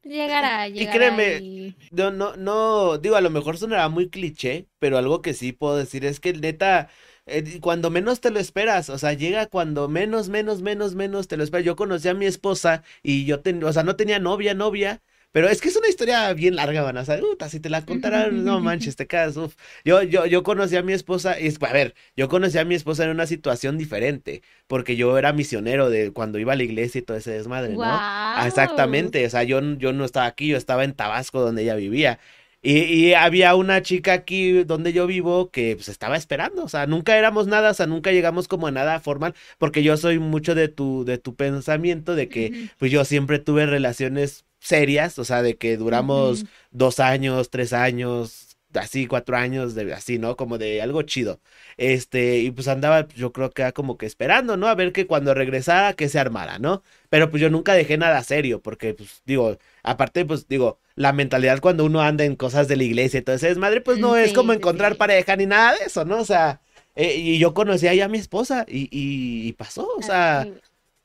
llegará, Y llegará créeme, y... no, no, no, digo, a lo mejor sonará muy cliché, pero algo que sí puedo decir es que neta, eh, cuando menos te lo esperas, o sea, llega cuando menos, menos, menos, menos te lo esperas. Yo conocí a mi esposa y yo, ten, o sea, no tenía novia, novia, pero es que es una historia bien larga, van a saber, si te la contaran, no manches, te quedas, uf. Yo, yo, yo conocí a mi esposa, y a ver, yo conocí a mi esposa en una situación diferente, porque yo era misionero de cuando iba a la iglesia y todo ese desmadre, ¿no? ¡Wow! Exactamente, o sea, yo, yo no estaba aquí, yo estaba en Tabasco donde ella vivía. Y, y había una chica aquí donde yo vivo que pues estaba esperando, o sea, nunca éramos nada, o sea, nunca llegamos como a nada formal, porque yo soy mucho de tu, de tu pensamiento de que pues yo siempre tuve relaciones serias, o sea, de que duramos dos años, tres años, así, cuatro años, de, así, ¿no? Como de algo chido. Este, y pues andaba, yo creo que era como que esperando, ¿no? A ver que cuando regresara, que se armara, ¿no? Pero pues yo nunca dejé nada serio, porque pues digo, aparte, pues digo, la mentalidad cuando uno anda en cosas de la iglesia y todo ese desmadre, pues no es como encontrar sí. pareja ni nada de eso, ¿no? O sea, eh, y yo conocí ahí a mi esposa y, y, y pasó, o sea,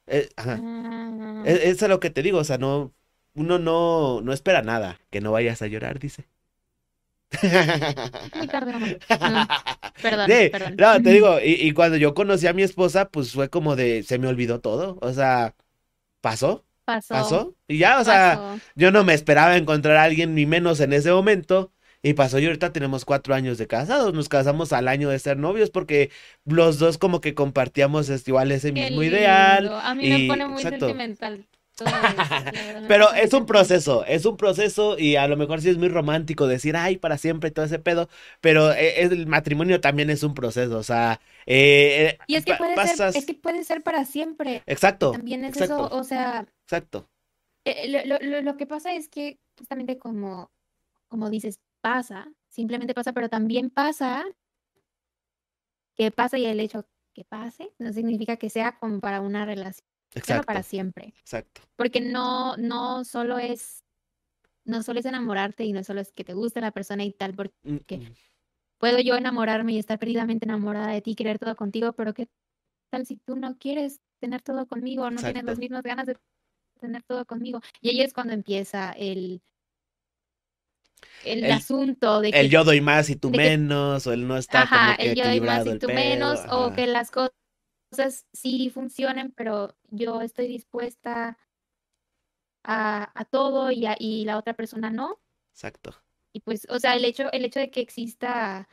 eh, ajá. ah, Es, es lo que te digo, o sea, no, uno no, no espera nada, que no vayas a llorar, dice. perdón. No, perdón, Sí, perdón. no, te digo, y, y cuando yo conocí a mi esposa, pues fue como de, se me olvidó todo, o sea, pasó, Pasó, pasó, y ya, o sea, pasó. yo no me esperaba encontrar a alguien, ni menos en ese momento, Y pasó y ahorita tenemos cuatro años de casados. Nos casamos al año de ser novios porque los dos como que compartíamos este, igual ese mismo ideal. A mí y- me pone muy exacto. sentimental Pero es un proceso, es un proceso y a lo mejor sí es muy romántico decir, ay, para siempre todo ese pedo, pero eh, es- el matrimonio también es un proceso, o sea, eh, eh, Y es que puede pasas... ser, es que puede ser para siempre. Exacto, También es exacto, eso, o sea, exacto, eh, lo, lo- lo- lo que pasa es que justamente como, como dices, pasa, simplemente pasa, pero también pasa que pasa y el hecho que pase no significa que sea como para una relación exacto, para siempre. exacto, Porque no, no solo es, no solo es enamorarte y no solo es que te guste la persona y tal, porque Mm, mm, puedo yo enamorarme y estar perdidamente enamorada de ti, querer todo contigo, pero ¿qué tal si tú no quieres tener todo conmigo, no tienes las mismas ganas de tener todo conmigo? Y ahí es cuando empieza el, el El- asunto de El que, yo doy más y tú que- menos, o el no está ajá, como que el yo doy más y el tú pedo, menos, o que las cosas sí funcionen, pero yo estoy dispuesta a, a todo y, a- y la otra persona no. exacto, Y pues, o sea, el hecho, el hecho de que exista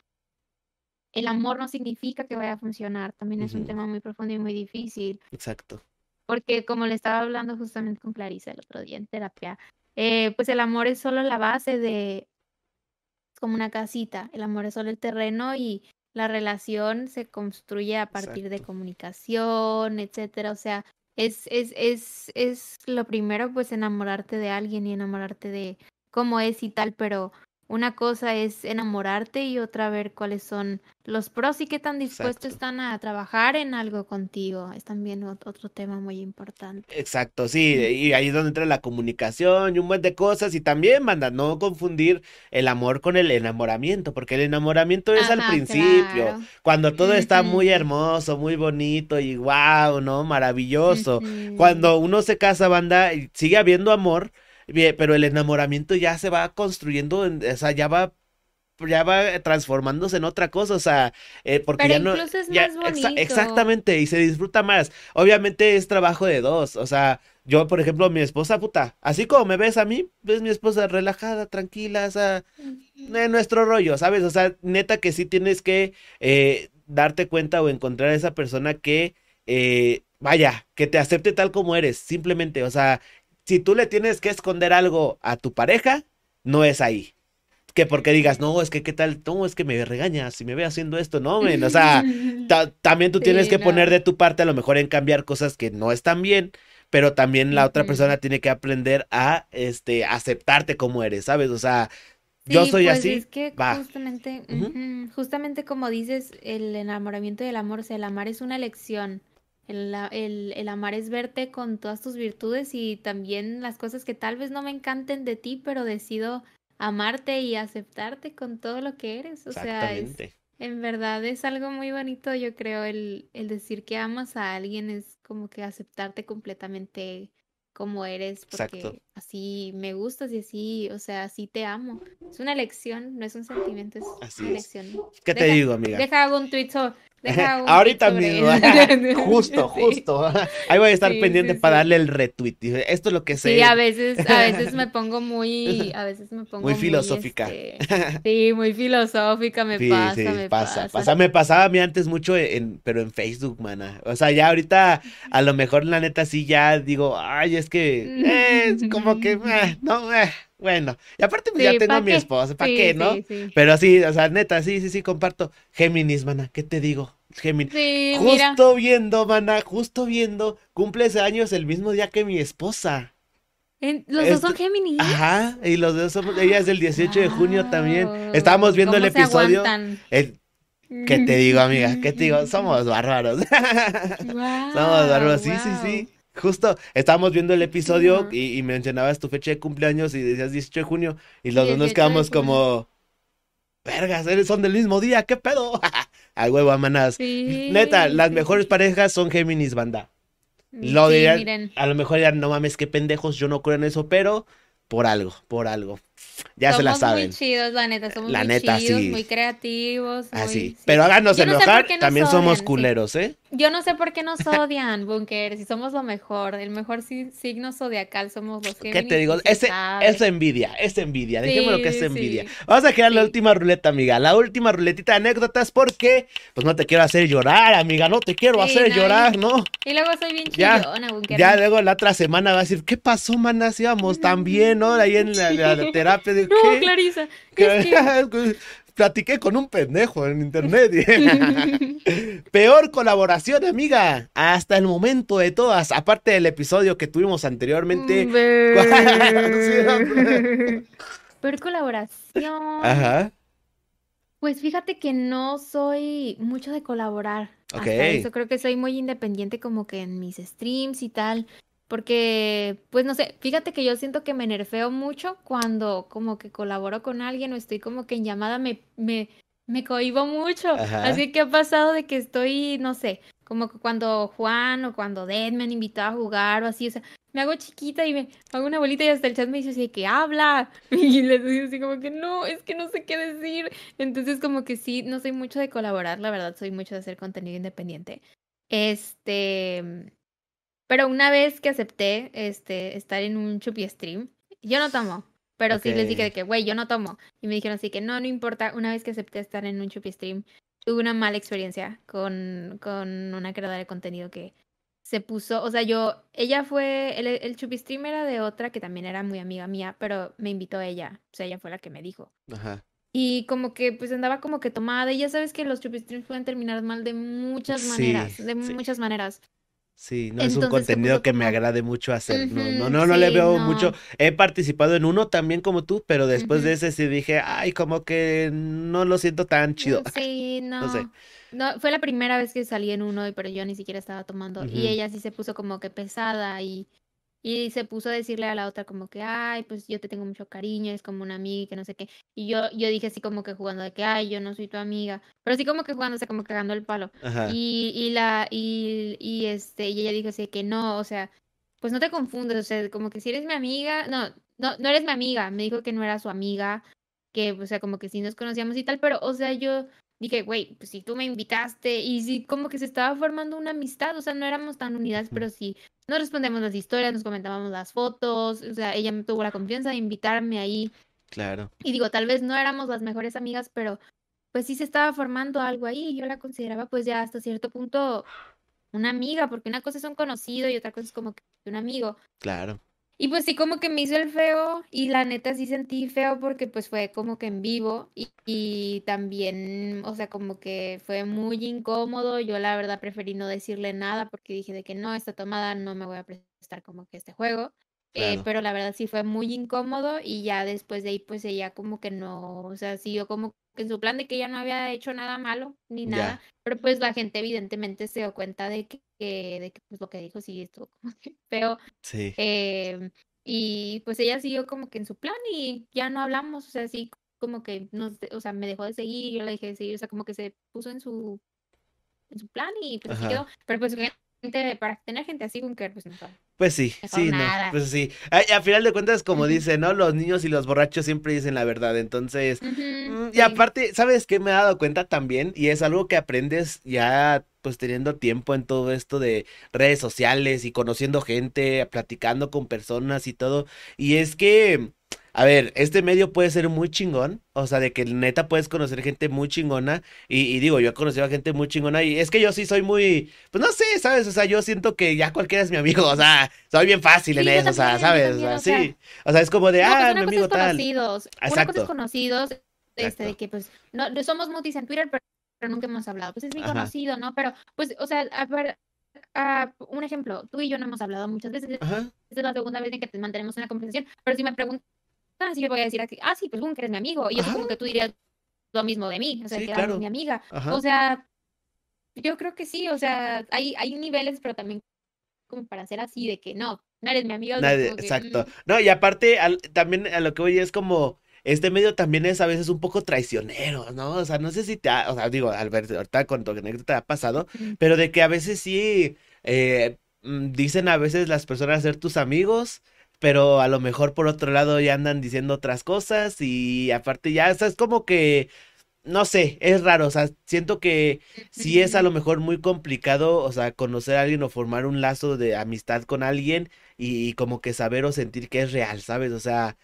el amor no significa que vaya a funcionar. También es un tema muy profundo y muy difícil. exacto, Porque como le estaba hablando justamente con Clarisa el otro día en terapia, eh, pues el amor es solo la base de, es como una casita. El amor es solo el terreno y la relación se construye a partir de comunicación, etcétera. O sea, es, es, es, es lo primero, pues enamorarte de alguien y enamorarte de cómo es y tal, pero una cosa es enamorarte y otra ver cuáles son los pros y qué tan dispuestos Exacto. están a trabajar en algo contigo. Es también ot- otro tema muy importante. exacto, sí, y ahí es donde entra la comunicación y un buen de cosas, y también, manda, no confundir el amor con el enamoramiento, porque el enamoramiento es al principio, claro. cuando todo está muy hermoso, muy bonito y wow, ¿no? Maravilloso. Cuando uno se casa, banda, sigue habiendo amor, pero el enamoramiento ya se va construyendo, en- o sea, ya va, ya va transformándose en otra cosa, o sea, eh, porque Pero ya no, es ya, más exa- exactamente, y se disfruta más. Obviamente es trabajo de dos, o sea, yo, por ejemplo, mi esposa, puta, así como me ves a mí, ves mi esposa relajada, tranquila, o sea, en nuestro rollo, ¿sabes? O sea, neta que sí tienes que eh, darte cuenta o encontrar a esa persona que, eh, vaya, que te acepte tal como eres, simplemente, o sea, si tú le tienes que esconder algo a tu pareja, no es ahí. Que porque digas, no, es que qué tal, no, es que me regañas si me ve haciendo esto, no, men, o sea, ta- también tú tienes que poner de tu parte a lo mejor en cambiar cosas que no están bien, pero también la otra persona tiene que aprender a, este, aceptarte como eres, ¿sabes? O sea, yo soy pues así, es que justamente como dices, el enamoramiento y el amor, o sea, el amar es una elección. El, el, el amar es verte con todas tus virtudes y también las cosas que tal vez no me encanten de ti, pero decido amarte y aceptarte con todo lo que eres. O sea, es, en verdad es algo muy bonito, yo creo, el, el decir que amas a alguien es como que aceptarte completamente como eres, Exacto. Así me gustas y así, o sea, así te amo. Es una elección, no es un sentimiento, es Así una es. elección. ¿Qué te Deja, digo, amiga? deja hago un tweet deja un tweet Ahorita sobre mismo, justo, Sí, justo. Ahí voy a estar sí, pendiente sí, para darle el retweet. Esto es lo que Sí, a sé. veces, a veces me pongo muy, a veces me pongo Muy muy, filosófica. este, sí, muy filosófica, me pasa, sí, me pasa, pasa. pasa. Me pasaba a mí antes mucho en, pero en Facebook, mana. O sea, ya ahorita, a lo mejor la neta sí ya digo, ay, es que, eh, es como que, eh, no, eh, bueno. Y aparte, pues ya tengo a ¿pa' mi esposa, ¿para Sí, qué, no? sí. Pero sí, o sea, neta, sí, sí, sí, comparto. Géminis, mana, ¿qué te digo? Géminis. Mira. Justo viendo, mana, justo viendo, cumples años el mismo día que mi esposa. En- los dos son Este- Géminis. Ajá, y los dos somos, ella es del 18 de junio también. Estábamos viendo el ¿cómo se episodio. el- ¿Qué te digo, amiga? ¿Qué te digo? Somos bárbaros. Somos bárbaros, sí, sí, sí. Justo, estábamos viendo el episodio y, y mencionabas tu fecha de cumpleaños y decías 18 de junio y los dos nos 18 de quedamos como, vergas, son del mismo día, ¿qué pedo? A huevo, manas. Sí, Neta, las mejores parejas son Géminis, banda. Lo Sí, dirían, miren. a lo mejor ya no mames, qué pendejos, yo no creo en eso, pero por algo, por algo. Ya se la Somos saben. muy chidos, la neta, somos La muy neta, chidos, sí. muy creativos. muy- Así. sí. Pero háganos no enojar, también somos odian, sí. culeros, ¿eh? Yo no sé por qué nos odian, Bunker, si somos lo mejor, el mejor si- signo zodiacal somos los ¿Qué te digo? Ese, es envidia, es envidia. Dejémoslo que es Sí, envidia. sí. Vamos a girar la Sí. última ruleta, amiga. La última ruletita de anécdotas porque, pues no te quiero hacer llorar, amiga. No te quiero Sí, hacer no, llorar, y- ¿no? Y luego soy bien chillona, Bunker. Ya luego la otra semana va a decir, ¿qué pasó, manas? Íbamos tan bien, ¿no? Ahí en la, la- la terapia. Digo, No, ¿qué? Clarisa, es que... Platiqué con un pendejo en internet. Peor colaboración, amiga. Hasta el momento de todas. Aparte del episodio que tuvimos anteriormente. Ver. Peor colaboración. Ajá. Pues fíjate que no soy mucho de colaborar. Hasta Ok. eso creo que soy muy independiente como que en mis streams y tal. Porque, pues no sé, fíjate que yo siento que me nerfeo mucho cuando como que colaboro con alguien o estoy como que en llamada me, me, me cohibo mucho. Ajá. Así que ha pasado de que estoy, no sé, como que cuando Juan o cuando Dead me han invitado a jugar o así, o sea, me hago chiquita y me hago una bolita y hasta el chat me dice así que habla. Y les digo así como que no, es que no sé qué decir. Entonces como que sí, no soy mucho de colaborar, la verdad, soy mucho de hacer contenido independiente. Este, pero una vez que acepté este estar en un chupi stream, yo no tomo, pero sí les dije de que, güey, yo no tomo. Y me dijeron así que no, no importa, una vez que acepté estar en un chupi stream, tuve una mala experiencia con, con una creadora de contenido que se puso, o sea, yo, ella fue, el, el chupi stream era de otra que también era muy amiga mía, pero me invitó ella, o sea, ella fue la que me dijo. Ajá. Y como que pues andaba como que tomada y ya sabes que los chupi streams pueden terminar mal de muchas Sí, maneras, de sí. muchas maneras. Sí, no es un contenido puso que me agrade mucho hacer. No, no, no, no le veo no. mucho. He participado en uno también como tú, pero después de ese sí dije, ay, como que no lo siento tan chido. Sí, no. No sé. No, fue la primera vez que salí en uno, pero yo ni siquiera estaba tomando. Y ella sí se puso como que pesada y, y se puso a decirle a la otra como que, ay, pues yo te tengo mucho cariño, es como una amiga y que no sé qué. Y yo, yo dije así como que jugando de que, ay, yo no soy tu amiga. Pero así como que jugando, o sea, como cagando el palo. Ajá. Y, y la, y, y este, y ella dijo así que no, o sea, pues no te confundes, o sea, como que si eres mi amiga, no, no, no eres mi amiga, me dijo que no era su amiga, que, o sea, como que sí nos conocíamos y tal, pero, o sea, yo dije, güey, pues si tú me invitaste, y sí, como que se estaba formando una amistad, o sea, no éramos tan unidas, pero sí, nos respondemos las historias, nos comentábamos las fotos, o sea, ella me tuvo la confianza de invitarme ahí, Claro. y digo, tal vez no éramos las mejores amigas, pero pues sí se estaba formando algo ahí y yo la consideraba pues ya hasta cierto punto una amiga, porque una cosa es un conocido y otra cosa es como que un amigo. Claro. Y pues sí como que me hizo el feo y la neta sí sentí feo porque pues fue como que en vivo y, y también, o sea, como que fue muy incómodo. Yo la verdad preferí no decirle nada porque dije de que no, esta tomada no me voy a prestar como que este juego. Eh, pero la verdad sí fue muy incómodo y ya después de ahí pues ella como que no, o sea, siguió como en su plan de que ella no había hecho nada malo ni nada, pero pues la gente evidentemente se dio cuenta de que, de que pues lo que dijo sí estuvo como que feo Sí. em, y pues ella siguió como que en su plan y ya no hablamos, o sea, sí como que nos, o sea, me dejó de seguir, yo la dejé de seguir, o sea, como que se puso en su en su plan y pues quedó, pero pues gente, para tener gente así, Bunker, pues no. Pues sí, Mejor sí, no. nada. Pues sí. A final de cuentas, como Ujú. dicen, ¿no? Los niños y los borrachos siempre dicen la verdad. Entonces, Mm, Y sí. aparte, ¿sabes qué me he dado cuenta también? Y es algo que aprendes ya pues teniendo tiempo en todo esto de redes sociales y conociendo gente, platicando con personas y todo. Y es que, a ver, este medio puede ser muy chingón, o sea, de que neta puedes conocer gente muy chingona. Y, y digo, yo he conocido a gente muy chingona y es que yo sí soy muy, pues no sé, ¿sabes? O sea, yo siento que ya cualquiera es mi amigo, o sea, soy bien fácil en Sí, eso, o sea, ¿sabes? también, o sea, sí. O sea, es como de, No, ah, mi amigo tal. conocidos, una cosa Exacto. es conocidos, este, Exacto. de que pues, no, somos mutis en Twitter, pero, pero nunca hemos hablado, pues es mi Ajá. conocido, ¿no? Pero, pues, o sea, a ver, un ejemplo, tú y yo no hemos hablado muchas veces, Ajá. esta es la segunda vez en que te mantenemos una conversación, pero si me preguntan, sí me voy a decir ah, sí, pues Bunker es mi amigo, y Ajá. como que tú dirías lo mismo de mí, o sea, Sí, que claro. mi amiga, Ajá. o sea, yo creo que sí, o sea, hay, hay niveles, pero también como para ser así, de que no, no eres mi amigo, Nadie, que, exacto. mm, No, y aparte, al- también a lo que voy es como, este medio también es a veces un poco traicionero, ¿no? O sea, no sé si te ha, o sea, digo, al ver, ahorita con tu anécdota te ha pasado, pero de que a veces sí, eh, mm, dicen a veces las personas ser tus amigos, pero a lo mejor por otro lado ya andan diciendo otras cosas y aparte ya, o sea, es como que no sé, es raro, o sea, siento que sí es a lo mejor muy complicado, o sea, conocer a alguien o formar un lazo de amistad con alguien y, como que saber o sentir que es real, ¿sabes? O sea,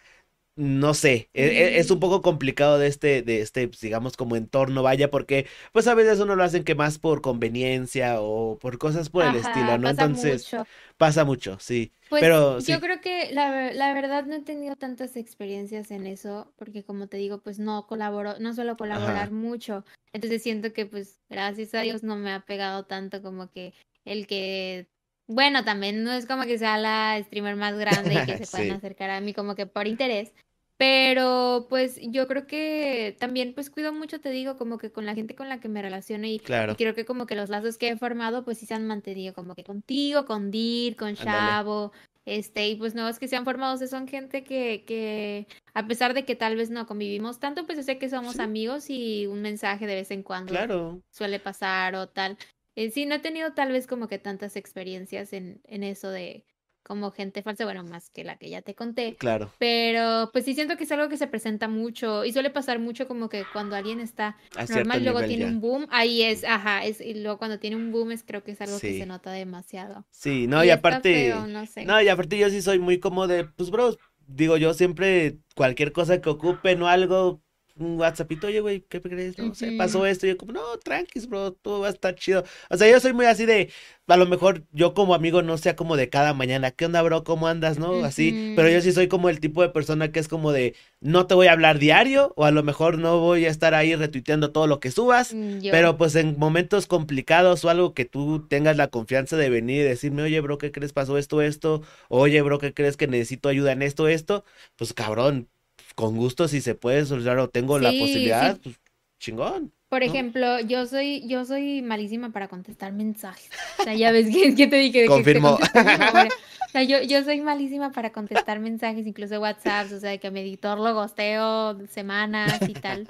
no sé, e, e, es, un poco complicado de este, de este, pues, digamos, como entorno, vaya, porque pues a veces uno lo hacen que más por conveniencia o por cosas por el estilo, ¿no? Entonces, pasa mucho, sí. Pues Pero yo creo que la, la, verdad no he tenido tantas experiencias en eso, porque como te digo, pues no colaboro, no suelo colaborar mucho. Entonces siento que pues gracias a Dios no me ha pegado tanto como que el que bueno, también no es como que sea la streamer más grande y que se puedan acercar a mí como que por interés, pero pues yo creo que también pues cuido mucho, te digo, como que con la gente con la que me relaciono y, creo que como que los lazos que he formado pues sí se han mantenido como que contigo, con Dir, con Chavo, este, y pues nuevos que se han formado, son gente que, que a pesar de que tal vez no convivimos tanto, pues yo sé que somos amigos y un mensaje de vez en cuando claro. suele pasar o tal. Eh, sí, no he tenido tal vez como que tantas experiencias en, en eso de como gente falsa, bueno, más que la que ya te conté. Claro. Pero pues sí siento que es algo que se presenta mucho y suele pasar mucho como que cuando alguien está normal luego tiene un boom, ahí es, ajá, es y luego cuando tiene un boom es creo que es algo que se nota demasiado. Sí, no, y, aparte no, sé. no, y aparte yo sí soy muy como de, pues bro, digo yo siempre cualquier cosa que ocupen o algo un WhatsAppito, oye, güey, ¿qué crees? No sé, pasó esto. Y yo como, no, tranquis, bro, todo va a estar chido. O sea, yo soy muy así de, a lo mejor yo como amigo no sea como de cada mañana, ¿qué onda, bro? ¿Cómo andas? ¿No? Así, pero yo sí soy como el tipo de persona que es como de, no te voy a hablar diario, o a lo mejor no voy a estar ahí retuiteando todo lo que subas, mm, pero pues en momentos complicados o algo que tú tengas la confianza de venir y decirme, oye, bro, ¿qué crees? Pasó esto, esto, oye, bro, ¿qué crees que necesito ayuda en esto, esto? Pues cabrón, con gusto si se puede solucionar o tengo la posibilidad, pues chingón. Por ejemplo, yo soy, yo soy malísima para contestar mensajes. O sea, ya ves que, te dije Confirmo. o sea, yo, yo soy malísima para contestar mensajes, incluso WhatsApp, o sea, que mi editor lo gosteo semanas y tal.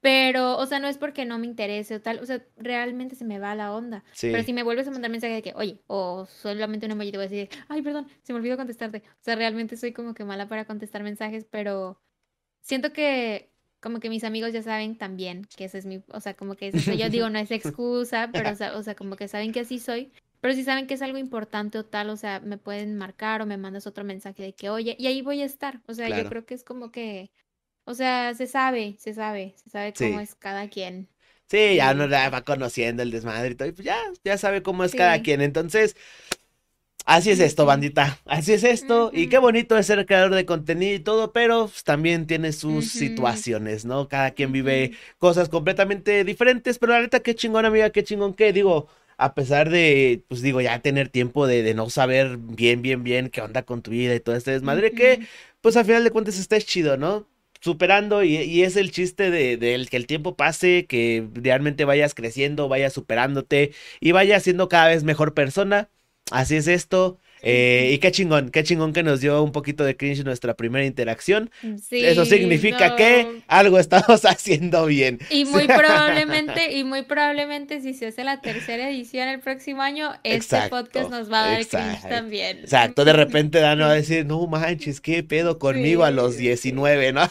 Pero, o sea, no es porque no me interese o tal, o sea, realmente se me va la onda. Pero si me vuelves a mandar mensaje de que, oye, o solamente un emoji te voy a decir, ay, perdón, se me olvidó contestarte. O sea, realmente soy como que mala para contestar mensajes, pero siento que como que mis amigos ya saben también que ese es mi, o sea, como que eso, yo digo, no es excusa, pero, o sea, como que saben que así soy, pero si saben que es algo importante o tal, o sea, me pueden marcar o me mandas otro mensaje de que, oye, y ahí voy a estar, o sea, yo creo que es como que, o sea, se sabe, se sabe, se sabe cómo es cada quien. Sí, ya uno va conociendo el desmadre y todo, y pues ya, ya sabe cómo es cada quien, entonces, Así es esto, bandita. Así es esto. Y qué bonito es ser creador de contenido y todo, pero pues, también tiene sus situaciones, ¿no? Cada quien vive cosas completamente diferentes, pero la neta, qué chingón, amiga, qué chingón que digo. A pesar de, pues digo, ya tener tiempo de, no saber bien, bien, bien qué onda con tu vida y todo este desmadre, que pues al final de cuentas estés chido, ¿no? superando y, y, es el chiste de, de, que el tiempo pase, que realmente vayas creciendo, vayas superándote y vayas siendo cada vez mejor persona así es esto. Eh, y qué chingón, qué chingón que nos dio un poquito de cringe nuestra primera interacción. Eso significa que algo estamos haciendo bien. Y muy probablemente, y muy probablemente si se hace la tercera edición el próximo año, este podcast nos va a dar cringe también. Exacto, de repente Dan va a decir, no manches, qué pedo conmigo a los 19, ¿no?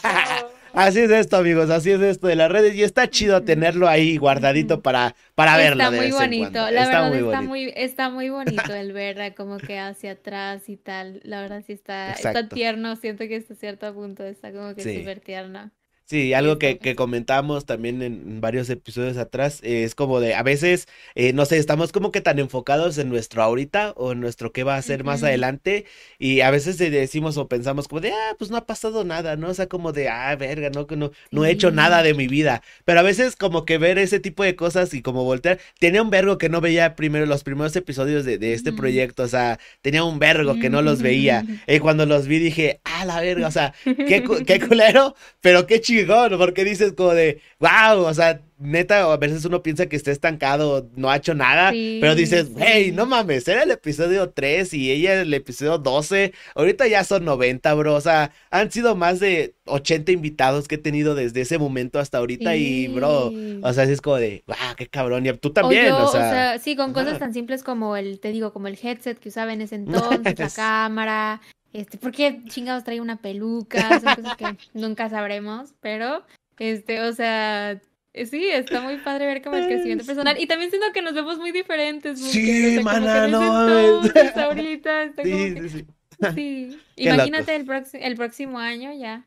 Así es esto, amigos, así es esto de las redes y está chido tenerlo ahí guardadito para, para verlo. Está muy bonito, la verdad está muy, está muy bonito el ver como que hacia atrás y tal. La verdad sí está, está tierno, siento que hasta cierto punto está como que súper tierno. Sí, algo que, que comentamos también en varios episodios atrás, eh, es como de, a veces, eh, no sé, estamos como que tan enfocados en nuestro ahorita o en nuestro qué va a ser más adelante y a veces decimos o pensamos como de, ah, pues no ha pasado nada, ¿no? O sea, como de, ah, verga, no, que no, no he hecho nada de mi vida. Pero a veces como que ver ese tipo de cosas y como voltear, tenía un vergo que no veía primero los primeros episodios de, de este proyecto, o sea, tenía un vergo que no los veía. Y cuando los vi dije, ah, la verga, o sea, qué, qué culero, pero qué chido porque dices como de, wow, o sea, neta, a veces uno piensa que está estancado, no ha hecho nada, pero dices, hey, no mames, era el episodio 3 y ella el episodio 12, ahorita ya son 90, bro, o sea, han sido más de 80 invitados que he tenido desde ese momento hasta ahorita y, bro, o sea, es como de, wow, qué cabrón, y tú también, o, sea, sí, con cosas tan simples como el, te digo, como el headset que usaba en ese entonces, la cámara, Este, ¿por qué chingados trae una peluca? Son cosas que nunca sabremos, pero, este, o sea, sí, está muy padre ver como el crecimiento personal. Y también siento que nos vemos muy diferentes. Sí, mana, no ahorita, está sí, como que... sí, sí. Sí, imagínate el, el próximo año ya.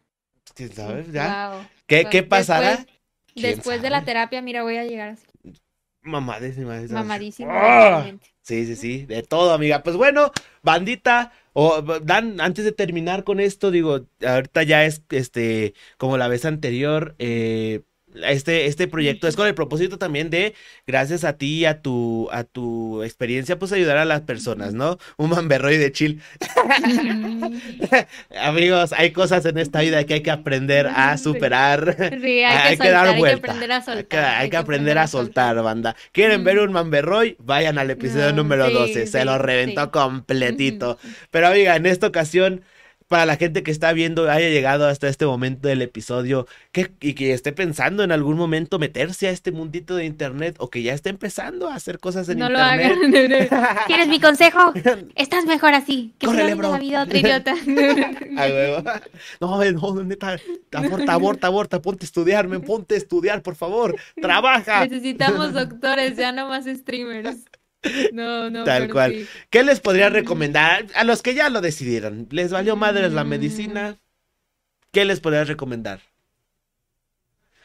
¿Quién sabe? ¿Ya? ¿Qué, ¿Qué pasará? Después, de la terapia, mira, voy a llegar así. Mamadísima. Mamadísima. ¡Ah! Sí, sí, sí, de todo, amiga. Pues bueno, bandita, o Dan, antes de terminar con esto, digo, ahorita ya es este, como la vez anterior, eh, este, este proyecto es con el propósito también de, gracias a ti y a tu, a tu experiencia, pues ayudar a las personas, ¿no? Un mamberroy de chill. Amigos, hay cosas en esta vida que hay que aprender a superar. Sí, hay, que, dar vuelta. Hay que aprender a soltar. Hay que, aprender a soltar, banda. ¿Quieren ver un mamberroy? Vayan al episodio número 12. Se lo reventó completito. Pero, amiga, en esta ocasión para la gente que está viendo, haya llegado hasta este momento del episodio que, y que esté pensando en algún momento meterse a este mundito de internet o que ya esté empezando a hacer cosas en internet. No lo hagan. ¿Quieres mi consejo? Estás mejor así. Que Córrele, bro. la vida otro idiota. no, no, neta, aborta, aborta, aborta, ponte a estudiarme, ponte a estudiar, por favor. Trabaja. Necesitamos doctores, ya no más streamers. No, no. Tal cual. ¿Qué les podría recomendar a los que ya lo decidieron? ¿Les valió madres la medicina? ¿Qué les podría recomendar?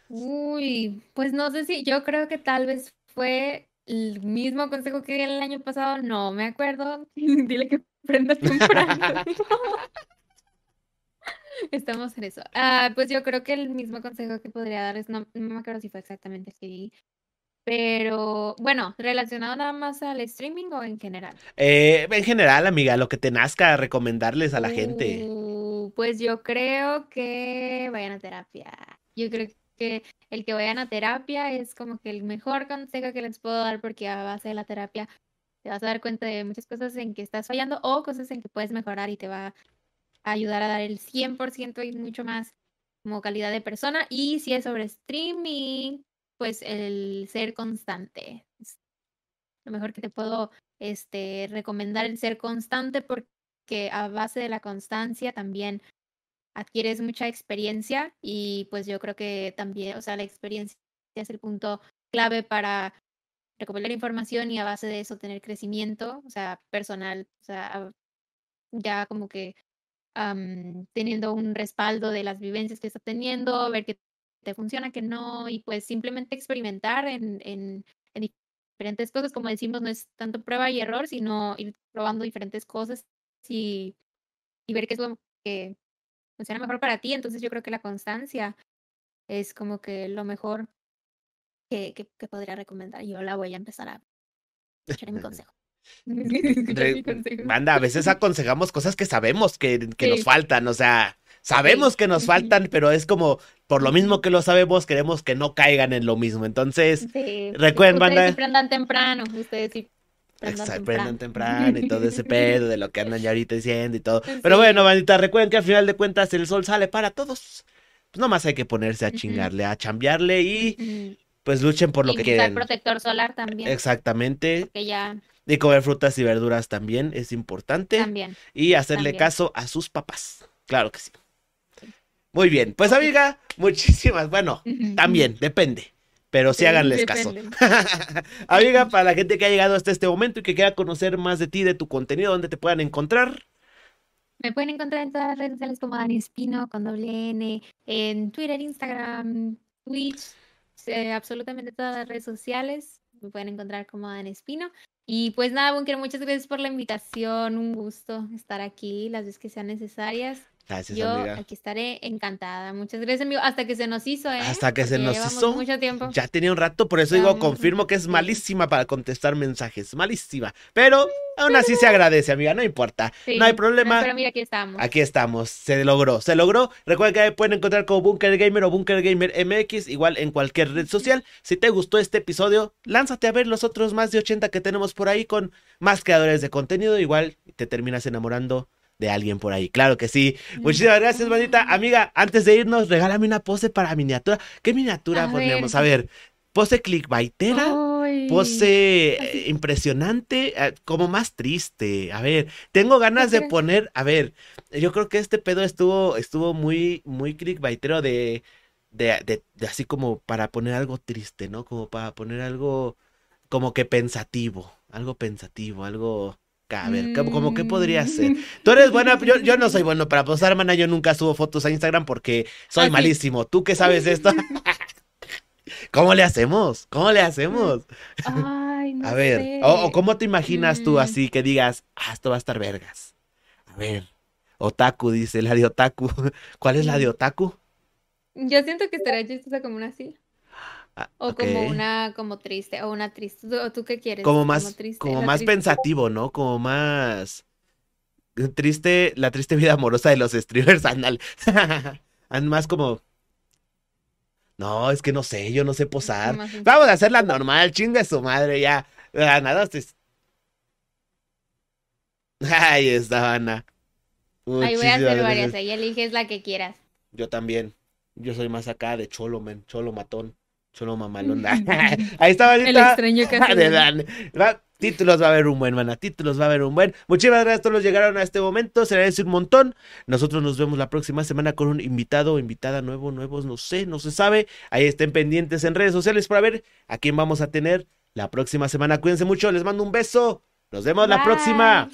Uy, pues no sé si, yo creo que tal vez fue el mismo consejo que el año pasado, no me acuerdo. Dile que prenda temprano. Estamos en eso. Ah, pues yo creo que el mismo consejo que podría dar es, no, no me acuerdo si fue exactamente el que di, pero bueno, ¿relacionado nada más al streaming o en general? Eh, en general, amiga, lo que te nazca recomendarles a la gente. Uh, pues yo creo que vayan a terapia. Yo creo que el que vayan a terapia es como que el mejor consejo que les puedo dar porque a base de la terapia te vas a dar cuenta de muchas cosas en que estás fallando o cosas en que puedes mejorar y te va a ayudar a dar el 100% y mucho más como calidad de persona. Y si es sobre streaming, pues el ser constante. lo mejor que te puedo este, recomendar el ser constante porque a base de la constancia también adquieres mucha experiencia y pues yo creo que también, o sea, la experiencia es el punto clave para recopilar información y a base de eso tener crecimiento, o sea, personal, o sea, ya como que teniendo un respaldo de las vivencias que estás teniendo, ver que te funciona, que no, y pues simplemente experimentar en, en, diferentes cosas, como decimos, no es tanto prueba y error, sino ir probando diferentes cosas y, y ver qué es lo que funciona mejor para ti. Entonces yo creo que la constancia es como que lo mejor que, que, podría recomendar. Yo la voy a empezar a echar mi consejo. Manda, a veces aconsejamos cosas que sabemos que, que nos faltan, o sea, Sabemos que nos faltan, pero es como, por lo mismo que lo sabemos, queremos que no caigan en lo mismo. Entonces, recuerden, ustedes prendan temprano, ustedes sí. Prendan temprano. y todo ese pedo de lo que andan ya ahorita diciendo y todo. Pero bueno, bandita, recuerden que al final de cuentas el sol sale para todos. Pues nomás hay que ponerse a chingarle, a chambearle y pues luchen por lo que quieren. protector solar también. Exactamente. Que ya y comer frutas y verduras también es importante. También. Y hacerle caso a sus papás. Claro que sí. Muy bien, pues amiga, muchísimas, bueno, también, depende, pero sí, háganles caso. amiga, para la gente que ha llegado hasta este momento y que quiera conocer más de ti, de tu contenido, ¿dónde te puedan encontrar? Me pueden encontrar en todas las redes sociales como Dani Espino, con doble N, en Twitter, Instagram, Twitch, eh, absolutamente todas las redes sociales. Me pueden encontrar como Dani Espino. Y pues nada, Bunker, muchas gracias por la invitación. Un gusto estar aquí las veces que sean necesarias. Gracias, Yo amiga. aquí estaré encantada. Muchas gracias, amigo. Hasta que se nos hizo, ¿eh? Hasta que se nos hizo. Mucho tiempo. Ya tenía un rato, por eso digo, confirmo que es malísima para contestar mensajes. Malísima. Pero aún así se agradece, amiga. No importa. no hay problema. Pero mira, aquí estamos. Aquí estamos. Se logró. Se logró. Recuerda que pueden encontrar como Bunker Gamer o Bunker Gamer MX, igual en cualquier red social. Si te gustó este episodio, lánzate a ver los otros más de 80 que tenemos por ahí con más creadores de contenido. Igual te terminas enamorando de alguien por ahí. Claro que sí. Muchísimas gracias, manita. Amiga, antes de irnos, regálame una pose para miniatura. ¿Qué miniatura ponemos? A ver, pose clickbaitera. pose eh, impresionante, eh, como más triste. A ver, tengo ganas de poner, a ver, yo creo que este pedo estuvo, estuvo muy, muy clickbaitero de, de, de, de así como para poner algo triste, ¿no? Como para poner algo como que pensativo, algo pensativo, algo... A ver, como, que podría ser. Mm. Tú eres buena, yo, yo no soy bueno para posar, hermana. Yo nunca subo fotos a Instagram porque soy ah, malísimo. ¿Tú qué sabes de esto? ¿Cómo le hacemos? ¿Cómo le hacemos? Ay, no a ver, O, cómo te imaginas tú mm. así que digas, ah, esto va a estar vergas. A ver, otaku, dice la de otaku. ¿Cuál es la de otaku? Yo siento que estaría chistosa como una así. Ah, o como una como triste, o una triste. ¿O tú qué quieres? Como más, como, más pensativo, ¿no? Como más triste, la triste vida amorosa de los streamers, anal. más como. No, es que no sé, yo no sé posar. Vamos a hacerla normal, chinga su madre, ya. Ah, nada, Ahí está, Ana. Ahí voy a hacer varias, ahí eliges la que quieras. Yo también. Yo soy más acá de cholo, men, cholo matón. Solo mamalón. Ahí estaba El extraño que va, Títulos va a haber un buen, mana. Títulos va a haber un buen. Muchísimas gracias a todos los que llegaron a este momento. Se agradece un montón. Nosotros nos vemos la próxima semana con un invitado o invitada nuevo, nuevos, no sé, no se sabe. Ahí estén pendientes en redes sociales para ver a quién vamos a tener la próxima semana. Cuídense mucho. Les mando un beso. Nos vemos la próxima.